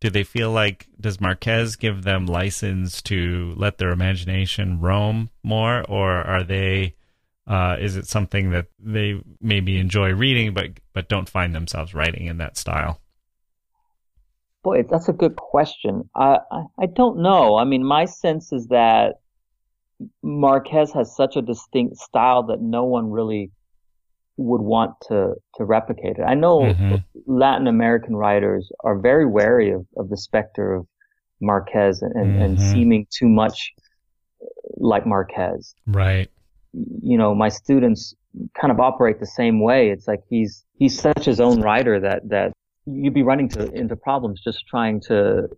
Do they feel like, does Marquez give them license to let their imagination roam more? Or are they, uh, is it something that they maybe enjoy reading, but, but don't find themselves writing in that style? Boy, that's a good question. I, I, I don't know. I mean, my sense is that Marquez has such a distinct style that no one really would want to to replicate it. I know mm-hmm. Latin American writers are very wary of, of the specter of Marquez and, mm-hmm. and seeming too much like Marquez. Right. You know, my students kind of operate the same way. It's like he's he's such his own writer that that you'd be running to, into problems just trying to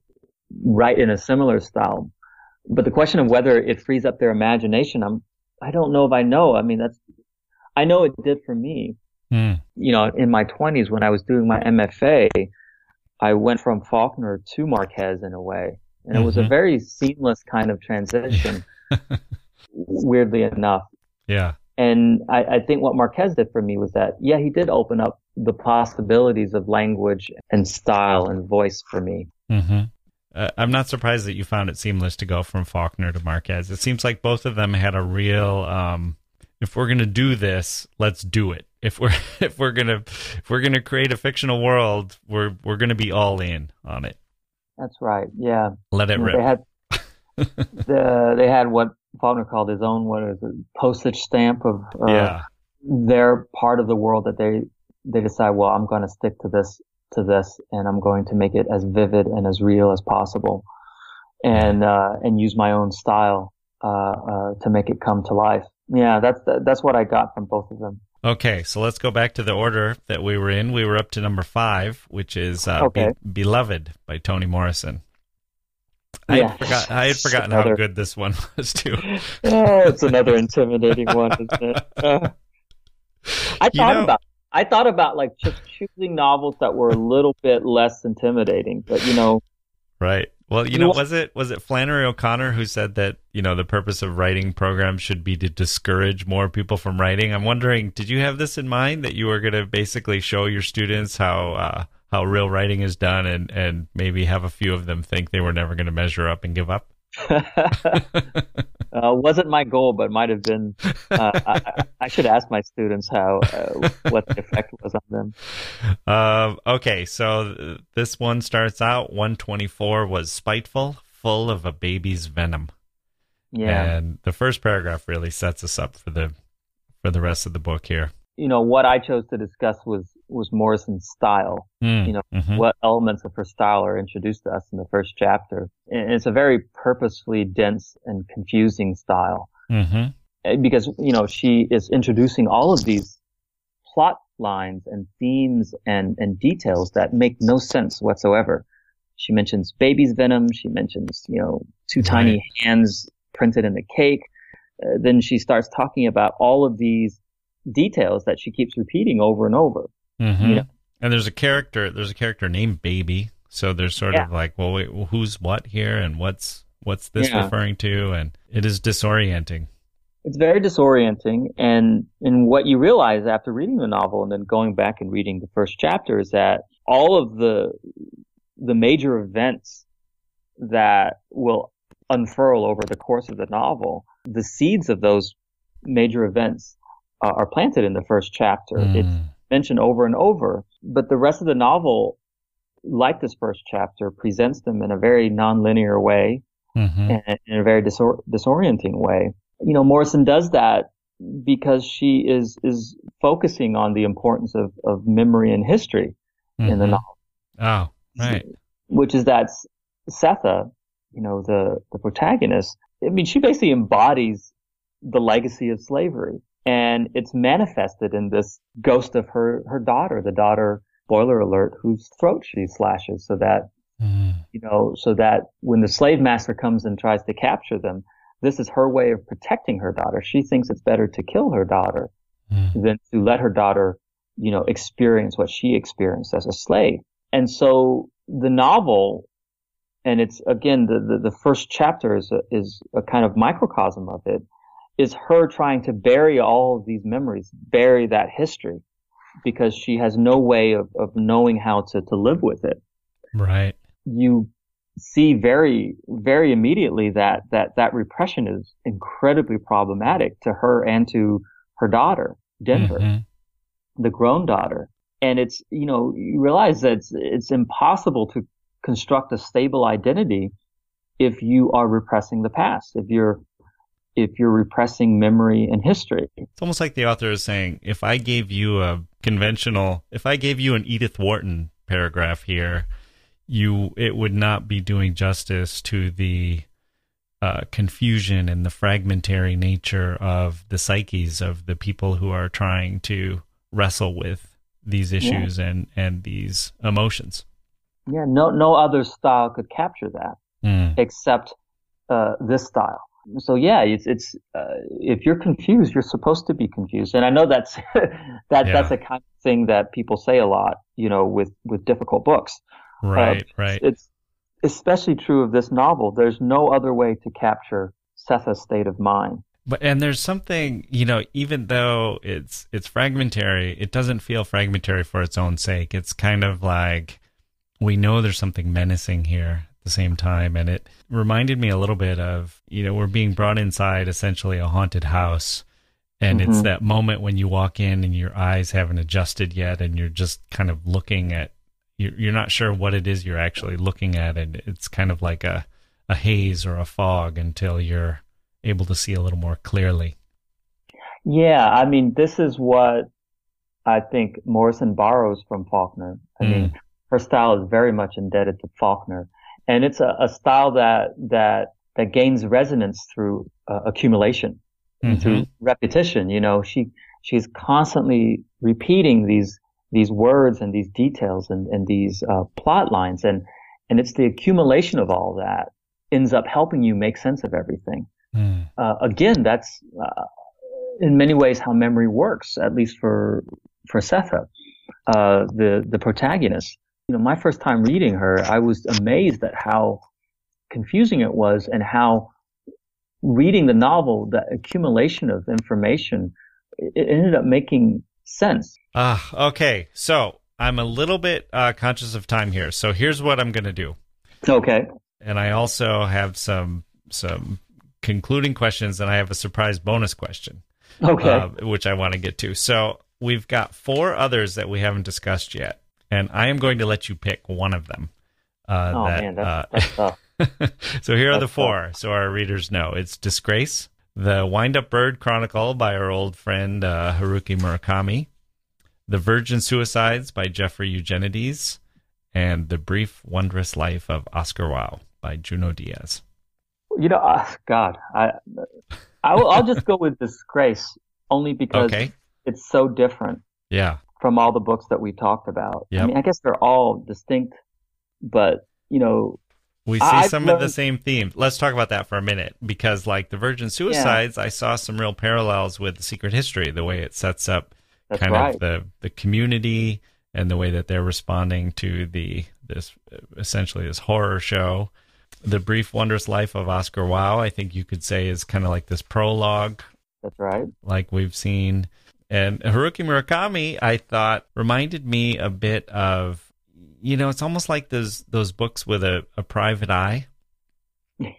write in a similar style. But the question of whether it frees up their imagination, I'm, I don't know if I know. I mean, that's, I know it did for me. Mm. You know, in my twenties when I was doing my MFA, I went from Faulkner to Marquez in a way. And mm-hmm. it was a mm-hmm. very seamless kind of transition, weirdly enough. Yeah. And I, I think what Marquez did for me was that, yeah, he did open up the possibilities of language and style and voice for me. Mm-hmm. Uh, I'm not surprised that you found it seamless to go from Faulkner to Marquez. It seems like both of them had a real. Um, if we're gonna do this, let's do it. If we're if we're gonna if we're gonna create a fictional world, we're we're gonna be all in on it. That's right. Yeah. Let it rip. They had the, they had what Faulkner called his own what is it postage stamp of uh, yeah. their part of the world that they they decide, well, I'm going to stick to this, to this, and I'm going to make it as vivid and as real as possible, and uh, and use my own style uh, uh, to make it come to life. Yeah, that's that's what I got from both of them. Okay, so let's go back to the order that we were in. We were up to number five, which is uh, okay. Be- "Beloved" by Toni Morrison. I, yeah. had, forgot, I had forgotten another, how good this one was too. oh, it's another intimidating one, isn't it? Uh, I thought you know, about I thought about like just choosing novels that were a little bit less intimidating, but you know. Right. Well, you know, was it was it Flannery O'Connor who said that you know the purpose of writing programs should be to discourage more people from writing? I'm wondering, did you have this in mind that you were going to basically show your students how uh, how real writing is done, and and maybe have a few of them think they were never going to measure up and give up? uh, wasn't my goal, but might have been. Uh, I, I, should ask my students how uh, what the effect was on them. Um, okay, so this one starts out 124 was spiteful, full of a baby's venom. Yeah, and the first paragraph really sets us up for the for the rest of the book here. You know what I chose to discuss was was Morrison's style. Mm, you know, mm-hmm. what elements of her style are introduced to us in the first chapter. And it's a very purposefully dense and confusing style. Mm-hmm. Eh, because, you know, she is introducing all of these plot lines and themes and, and details that make no sense whatsoever. She mentions baby's venom. She mentions, you know, two right. tiny hands printed in the cake. Uh, then she starts talking about all of these details that she keeps repeating over and over. Mm-hmm. You know? And there's a character. There's a character named Baby. So there's sort yeah. of like, well, wait, who's what here, and what's what's this yeah. referring to? And it is disorienting. It's very disorienting, and and what you realize after reading the novel and then going back and reading the first chapter is that all of the the major events that will unfurl over the course of the novel, the seeds of those major events uh, are planted in the first chapter. Mm. It's mentioned over and over. But the rest of the novel, like this first chapter, presents them in a very nonlinear way mm-hmm. and in a very disor- disorienting way. You know, Morrison does that because she is is focusing on the importance of, of memory and history mm-hmm. in the mm-hmm. novel. Oh, right. Which is that Sethe, you know, the the protagonist. I mean, she basically embodies the legacy of slavery. And it's manifested in this ghost of her, her daughter, the daughter, spoiler alert, whose throat she slashes so that, mm. you know, so that when the slave master comes and tries to capture them, this is her way of protecting her daughter. She thinks it's better to kill her daughter mm. than to let her daughter, you know, experience what she experienced as a slave. And so the novel, and it's again, the, the, the first chapter is a, is a kind of microcosm of it, is her trying to bury all of these memories, bury that history because she has no way of, of knowing how to, to live with it. Right. You see very, very immediately that, that, that repression is incredibly problematic to her and to her daughter, Denver, mm-hmm. the grown daughter. And it's, you know, you realize that it's, it's impossible to construct a stable identity if you are repressing the past, if you're, if you're repressing memory and history. It's almost like the author is saying, if I gave you a conventional, if I gave you an Edith Wharton paragraph here, you it would not be doing justice to the uh, confusion and the fragmentary nature of the psyches of the people who are trying to wrestle with these issues yeah. and and these emotions. Yeah, no no other style could capture that mm. except uh, this style. So yeah, it's it's uh, if you're confused, you're supposed to be confused, and I know that's that yeah. that's a kind of thing that people say a lot, you know, with with difficult books. Right, uh, right. It's especially true of this novel. There's no other way to capture Sethe's state of mind. But and there's something, you know, even though it's it's fragmentary, it doesn't feel fragmentary for its own sake. It's kind of like we know there's something menacing here the same time and it reminded me a little bit of, you know, we're being brought inside essentially a haunted house and mm-hmm. it's that moment when you walk in and your eyes haven't adjusted yet and you're just kind of looking at you're, you're not sure what it is you're actually looking at, and it's kind of like a a haze or a fog until you're able to see a little more clearly. Yeah, I mean, this is what I think Morrison borrows from Faulkner. I mm. mean, her style is very much indebted to Faulkner, and it's a, a style that that that gains resonance through uh, accumulation, mm-hmm. through repetition. You know, she she's constantly repeating these these words and these details and, and these uh, plot lines and and it's the accumulation of all that ends up helping you make sense of everything. Mm. Uh, again, that's uh, in many ways how memory works, at least for for Sethe, uh, the the protagonist. You know, my first time reading her, I was amazed at how confusing it was and how reading the novel, the accumulation of information, it ended up making sense. Ah, uh, okay. So I'm a little bit uh, conscious of time here. So here's what I'm going to do. Okay. And I also have some some concluding questions, and I have a surprise bonus question. Okay. Uh, which I want to get to. So we've got four others that we haven't discussed yet, and I am going to let you pick one of them. Uh, oh that, man, that's, uh, that's tough. so here that's are the four, tough. so our readers know. It's Disgrace, the Wind Up Bird Chronicle by our old friend uh, Haruki Murakami, The Virgin Suicides by Jeffrey Eugenides, and The Brief Wondrous Life of Oscar Wao by Junot Diaz. You know, uh, God, I, I will, I'll just go with Disgrace only because okay. it's so different. Yeah. From all the books that we talked about. Yep. I mean, I guess they're all distinct, but you know, we see I've some learned... of the same themes. Let's talk about that for a minute because, like the Virgin Suicides, yeah. I saw some real parallels with the Secret History, the way it sets up That's kind right. of the the community and the way that they're responding to the this essentially this horror show. The Brief Wondrous Life of Oscar Wao, I think you could say, is kind of like this prologue. That's right. Like we've seen. And Haruki Murakami, I thought, reminded me a bit of you know, it's almost like those those books with a, a private eye.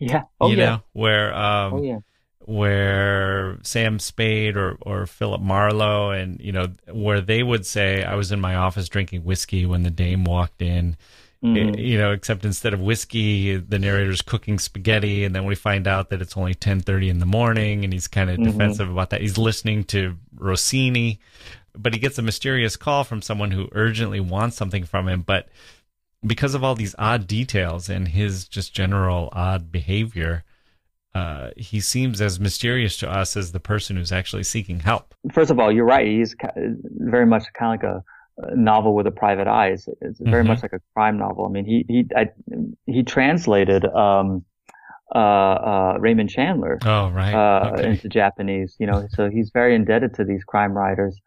Yeah. Oh, you yeah. know, where um oh, yeah. where Sam Spade or or Philip Marlowe and you know where they would say I was in my office drinking whiskey when the dame walked in. Mm-hmm. You know, except instead of whiskey, the narrator's cooking spaghetti, and then we find out that it's only ten thirty in the morning, and he's kind of mm-hmm. defensive about that. He's listening to Rossini, but he gets a mysterious call from someone who urgently wants something from him. But because of all these odd details and his just general odd behavior, uh, he seems as mysterious to us as the person who's actually seeking help. First of all, you're right. He's very much kind of like a, novel with a private eye. It's, it's very mm-hmm. much like a crime novel. I mean, he he I, he translated um, uh, uh, Raymond Chandler oh, right. Uh, okay. into Japanese. You know, so he's very indebted to these crime writers.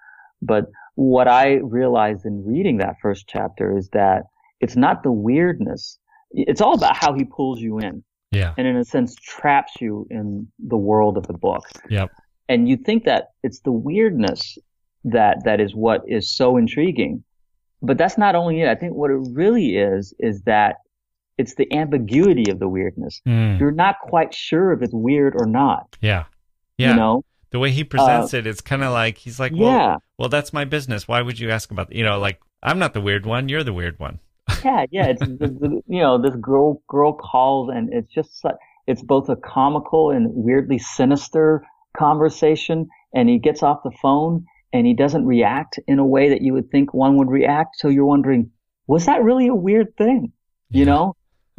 But what I realized in reading that first chapter is that it's not the weirdness. It's all about how he pulls you in. Yeah. And in a sense, traps you in the world of the book. Yep. And you think that it's the weirdness that, that is what is so intriguing. But that's not only it. I think what it really is, is that it's the ambiguity of the weirdness. Mm. You're not quite sure if it's weird or not. Yeah. Yeah. You know? The way he presents uh, it, it's kind of like he's like, well, yeah. well, that's my business. Why would you ask about, you know, like I'm not the weird one. You're the weird one yeah, yeah. It's the, the, you know this girl girl calls, and it's just it's both a comical and weirdly sinister conversation. And he gets off the phone and he doesn't react in a way that you would think one would react. So you're wondering, was that really a weird thing? You yeah. know,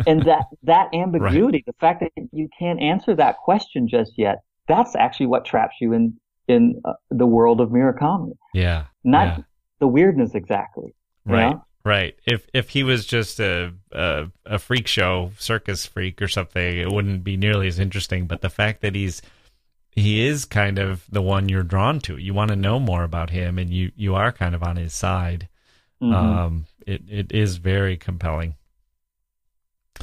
and that that ambiguity, right. the fact that you can't answer that question just yet, that's actually what traps you in in uh, the world of Murakami. Yeah, not yeah. the weirdness exactly. Right. Know? Right. If if he was just a, a, a freak show circus freak or something, it wouldn't be nearly as interesting. But the fact that he's he is kind of the one you're drawn to. You want to know more about him, and you you are kind of on his side. Mm-hmm. Um, it it is very compelling.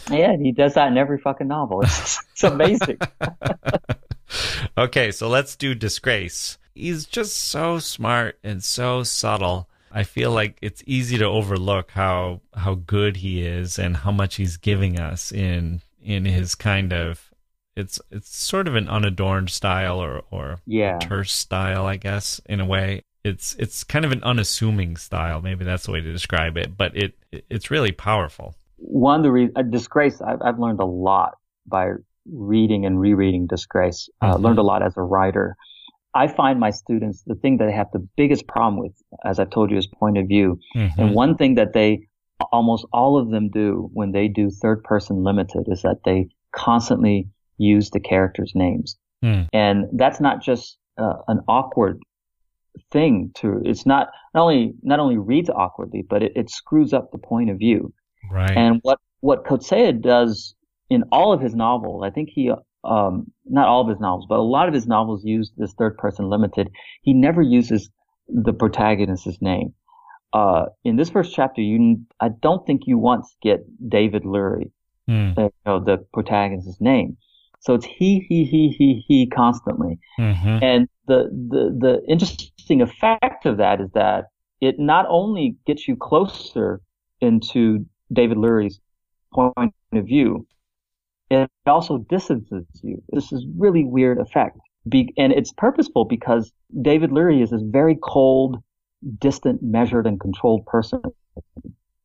Yeah, he does that in every fucking novel. It's, it's amazing. okay, so let's do disgrace. He's just so smart and so subtle I feel like it's easy to overlook how how good he is and how much he's giving us in in his kind of it's it's sort of an unadorned style or or yeah. terse style, I guess, in a way. It's it's kind of an unassuming style. Maybe that's the way to describe it, but it it's really powerful. One of the reasons, uh, Disgrace, I've, I've learned a lot by reading and rereading Disgrace. Uh, mm-hmm. Learned a lot as a writer. I find my students, the thing that they have the biggest problem with, as I've told you, is point of view. Mm-hmm. And one thing that they, almost all of them do when they do third person limited is that they constantly use the characters' names. Mm. And that's not just uh, an awkward thing to, it's not, not only, not only reads awkwardly, but it, it screws up the point of view. Right. And what, what Coetzee does in all of his novels, I think he um, not all of his novels, but a lot of his novels use this third person limited. He never uses the protagonist's name. Uh, in this first chapter, you, I don't think you once get David Lurie, mm. you know, the protagonist's name. So it's he, he, he, he, he constantly. Mm-hmm. And the, the, the interesting effect of that is that it not only gets you closer into David Lurie's point of view, it also distances you. This is really weird effect. Be- and it's purposeful because David Lurie is this very cold, distant, measured, and controlled person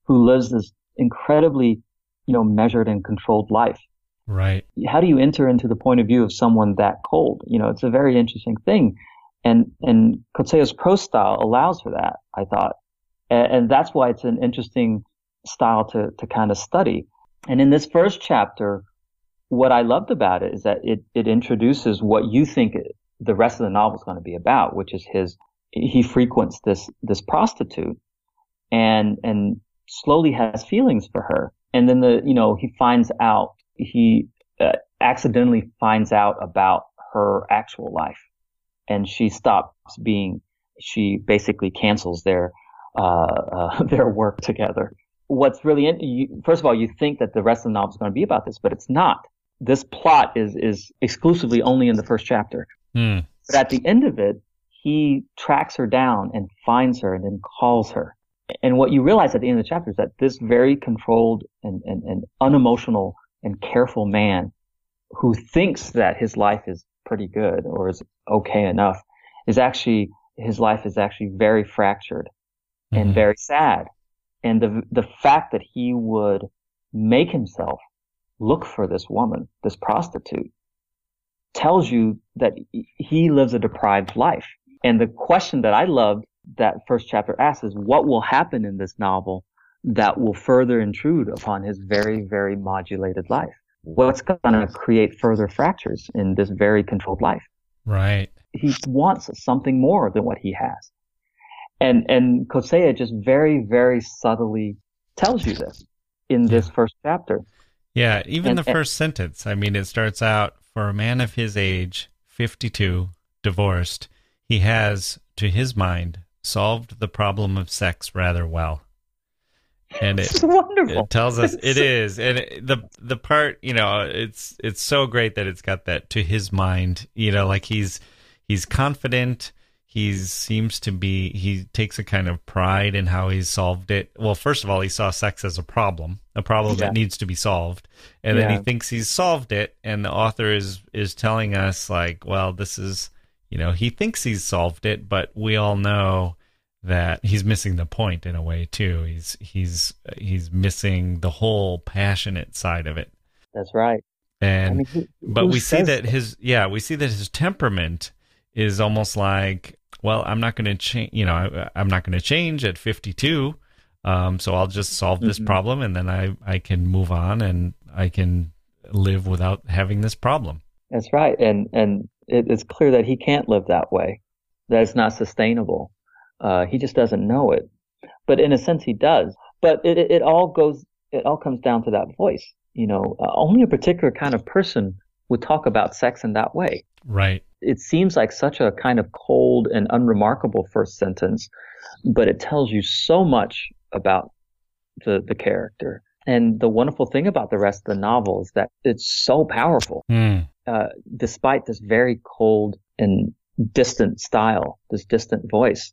who lives this incredibly, you know, measured and controlled life. Right. How do you enter into the point of view of someone that cold? You know, it's a very interesting thing. And, and Coetzee's prose style allows for that, I thought. And, and that's why it's an interesting style to, to kind of study. And in this first chapter, what I loved about it is that it, it introduces what you think the rest of the novel is going to be about, which is his, he frequents this, this prostitute and, and slowly has feelings for her. And then the, you know, he finds out, he uh, accidentally finds out about her actual life and she stops being, she basically cancels their, uh, uh, their work together. What's really, in, you, first of all, you think that the rest of the novel is going to be about this, but it's not this plot is is exclusively only in the first chapter. Mm. But at the end of it, he tracks her down and finds her and then calls her. And what you realize at the end of the chapter is that this very controlled and, and, and unemotional and careful man who thinks that his life is pretty good or is okay enough is actually, his life is actually very fractured mm-hmm. and very sad. And the, the fact that he would make himself look for this woman, this prostitute, tells you that he lives a deprived life. And the question that I loved that first chapter asks is what will happen in this novel that will further intrude upon his very, very modulated life? what's going to create further fractures in this very controlled life. Right. He wants something more than what he has. And, and Coetzee just very, very subtly tells you this in this first chapter. Yeah. Even and, the first and, sentence. I mean, it starts out for a man of his age, 52, divorced, he has, to his mind, solved the problem of sex rather well and it, it, tells us it is. And it, the the part you know it's it's so great that it's got that to his mind you know like he's he's confident. He seems to be he takes a kind of pride in how he's solved it. Well first of all he saw sex as a problem a problem yeah. that needs to be solved. And yeah. then he thinks he's solved it. And the author is is telling us like well this is you know he thinks he's solved it but we all know that he's missing the point in a way too. He's he's he's missing the whole passionate side of it. That's right. And I mean, who, but we see that his yeah, we see that his temperament is almost like, well, I'm not going to change, you know, I, am not going to change at 52. Um, so I'll just solve this mm-hmm. problem and then I I can move on and I can live without having this problem. That's right. And and it, it's clear that he can't live that way. That it's not sustainable. Uh, he just doesn't know it. But in a sense, he does. But it, it, it all goes, it all comes down to that voice. You know, uh, only a particular kind of person would talk about sex in that way. Right. It seems like such a kind of cold and unremarkable first sentence, but it tells you so much about the, the character. And the wonderful thing about the rest of the novel is that it's so powerful, mm. uh, despite this very cold and distant style, this distant voice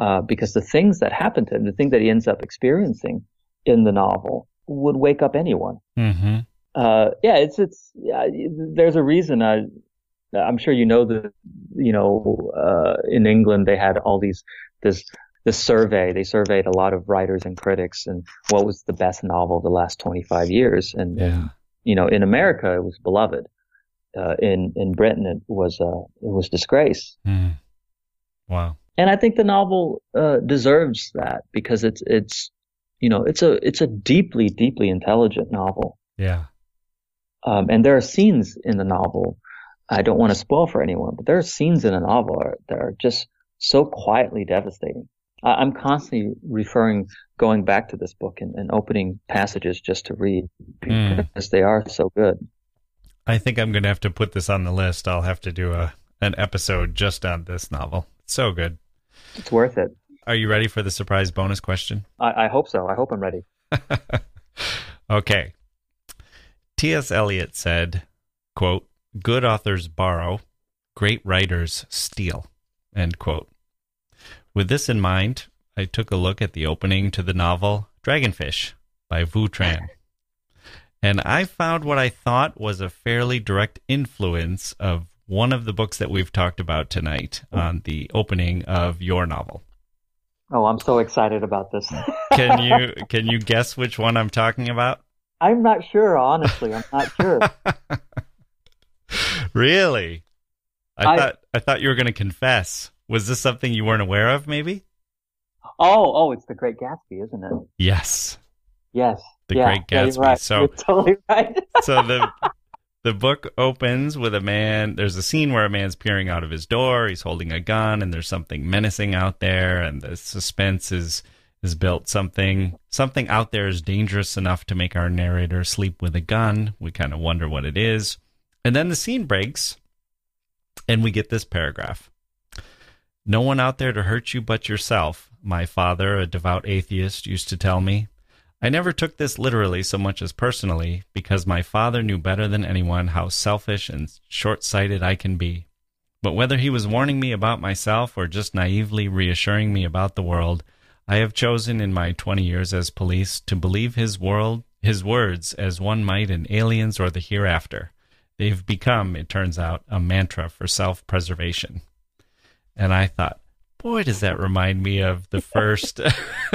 uh, because the things that happen to him, the things that he ends up experiencing in the novel, would wake up anyone. Mm-hmm. Uh, yeah, it's it's yeah, there's a reason. I I'm sure you know that you know uh, in England they had all these this this survey. They surveyed a lot of writers and critics and what was the best novel the last 25 years. And, yeah. you know, in America it was Beloved. Uh, in in Britain it was uh, it was Disgrace. Mm. Wow and I think the novel uh, deserves that because it's it's you know it's a it's a deeply deeply intelligent novel. Yeah. Um, and there are scenes in the novel. I don't want to spoil for anyone, but there are scenes in the novel that are just so quietly devastating. I, am constantly referring, going back to this book and, and opening passages just to read hmm. because mm. they are so good. I think I'm going to have to put this on the list. I'll have to do a an episode just on this novel. so good. It's worth it. Are you ready for the surprise bonus question? I, I hope so. I hope I'm ready. okay. T.S. Eliot said, quote, good authors borrow, great writers steal, end quote. With this in mind, I took a look at the opening to the novel Dragonfish by Vu Tran. And I found what I thought was a fairly direct influence of one of the books that we've talked about tonight on the opening of your novel. Oh, I'm so excited about this. can you can you guess which one I'm talking about? I'm not sure, honestly. I'm not sure. really? I, I, thought I thought you were going to confess. Was this something you weren't aware of maybe? Oh, oh, it's The Great Gatsby, isn't it? Yes. Yes. The yeah, Great Gatsby. Yeah, right. So totally right. so the the book opens with a man. There's a scene where a man's peering out of his door. He's holding a gun, and there's something menacing out there, and the suspense is is built. Something something out there is dangerous enough to make our narrator sleep with a gun. We kind of wonder what it is, and then the scene breaks, and we get this paragraph. No one out there to hurt you but yourself. My father, a devout atheist, used to tell me. I never took this literally so much as personally, because my father knew better than anyone how selfish and short sighted I can be. But whether he was warning me about myself or just naively reassuring me about the world, I have chosen in my twenty years as police to believe his world his words as one might in aliens or the hereafter. They've become, it turns out, a mantra for self preservation. And I thought, boy, does that remind me of the first,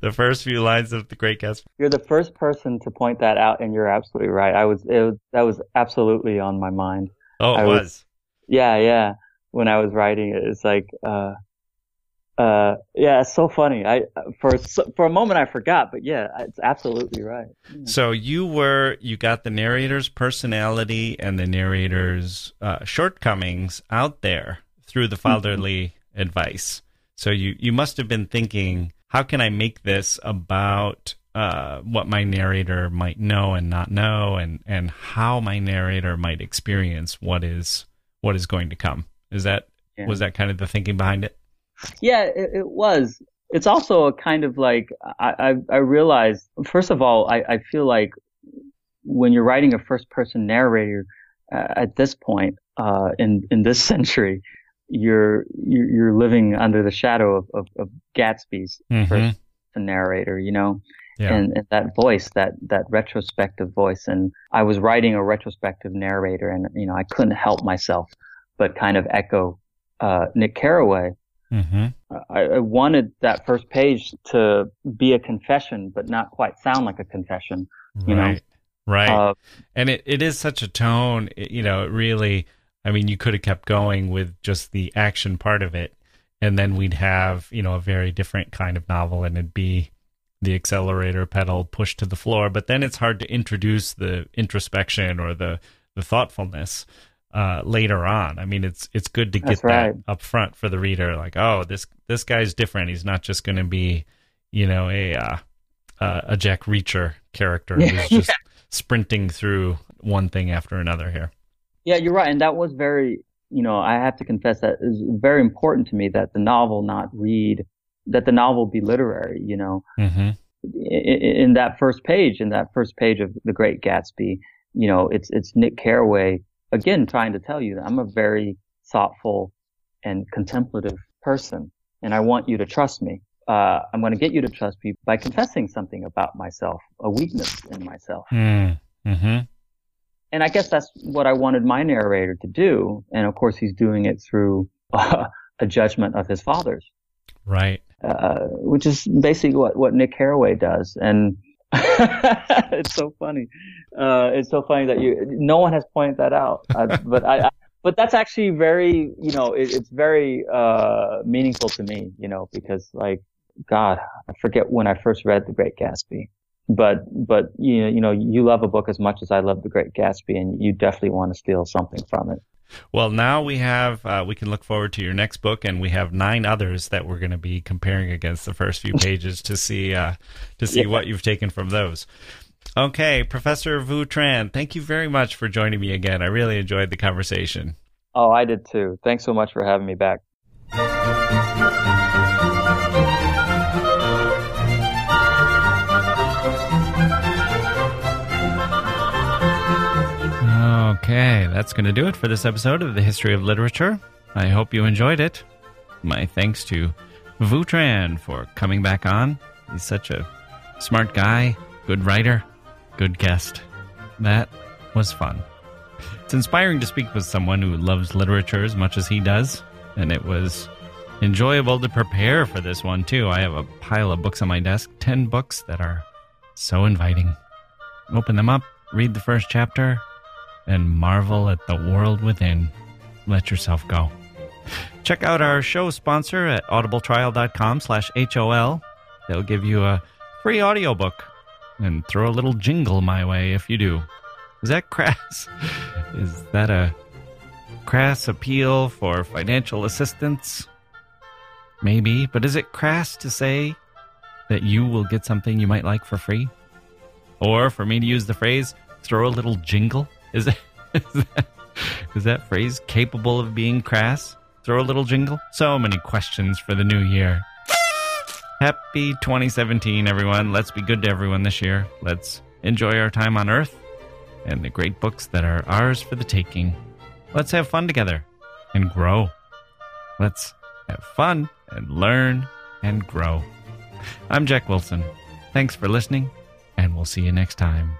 the first few lines of the Great Gatsby. You're the first person to point that out, and you're absolutely right. I was, it was that was absolutely on my mind. Oh, it I was. was. Yeah, yeah. When I was writing it, it's like, uh, uh, yeah, it's so funny. I for for a moment I forgot, but yeah, it's absolutely right. Yeah. So you were you got the narrator's personality and the narrator's uh, shortcomings out there through the fatherly mm-hmm. advice. So you you must have been thinking, how can I make this about uh, what my narrator might know and not know, and and how my narrator might experience what is what is going to come. Is that yeah. was that kind of the thinking behind it? Yeah, it, it was. It's also a kind of like I I, I realized first of all I, I feel like when you're writing a first person narrator uh, at this point uh, in in this century, you're you're living under the shadow of of, of Gatsby's mm-hmm. first narrator, you know, yeah. and, and that voice, that that retrospective voice. And I was writing a retrospective narrator, and you know I couldn't help myself but kind of echo uh, Nick Carraway Mm-hmm. I, I, wanted that first page to be a confession, but not quite sound like a confession. You right. know, right. Uh, and it, it is such a tone. You know, it really. I mean, you could have kept going with just the action part of it, and then we'd have you know a very different kind of novel, and it'd be the accelerator pedal pushed to the floor. But then it's hard to introduce the introspection or the the thoughtfulness uh, later on. I mean, it's it's good to get right. that up front for the reader. Like, oh, this this guy's different. He's not just going to be, you know, a uh, uh, a Jack Reacher character yeah, who's just yeah. sprinting through one thing after another here. Yeah, you're right, and that was very, you know, I have to confess that is very important to me that the novel not read, that the novel be literary. You know, mm-hmm. in, in that first page, in that first page of The Great Gatsby, you know, it's it's Nick Carraway again trying to tell you that I'm a very thoughtful and contemplative person, and I want you to trust me. Uh, I'm going to get you to trust me by confessing something about myself, a weakness in myself. Mm. And I guess that's what I wanted my narrator to do. And of course, he's doing it through uh, a judgment of his father's. Right. Uh, which is basically what, what Nick Carraway does. And it's so funny. Uh, it's so funny that you. No one has pointed that out, uh, but I, I, But that's actually very, you know, it, it's very uh, meaningful to me, you know, because like, God, I forget when I first read The Great Gatsby, but but you know, you know, you love a book as much as I love The Great Gatsby, and you definitely want to steal something from it. Well, now we have uh, we can look forward to your next book, and we have nine others that we're going to be comparing against the first few pages to see uh, to see yeah. what you've taken from those. Okay, Professor Vu Tran, thank you very much for joining me again. I really enjoyed the conversation. Oh, I did too. Thanks so much for having me back. Okay, that's going to do it for this episode of the History of Literature. I hope you enjoyed it. My thanks to Vu Tran for coming back on. He's such a smart guy, good writer, good guest. That was fun. It's inspiring to speak with someone who loves literature as much as he does, and it was enjoyable to prepare for this one, too. I have a pile of books on my desk, 10 books that are so inviting. Open them up, read the first chapter, and marvel at the world within. Let yourself go. Check out our show sponsor at audibletrial.com slash HOL. They'll give you a free audiobook and throw a little jingle my way if you do. Is that crass? Is that a crass appeal for financial assistance? Maybe, but is it crass to say that you will get something you might like for free? Or for me to use the phrase, throw a little jingle? Is that, is that, phrase capable of being crass? Throw a little jingle? So many questions for the new year. Happy 2017, everyone. Let's be good to everyone this year. Let's enjoy our time on Earth and the great books that are ours for the taking. Let's have fun together and grow. Let's have fun and learn and grow. I'm Jacke Wilson. Thanks for listening, and we'll see you next time.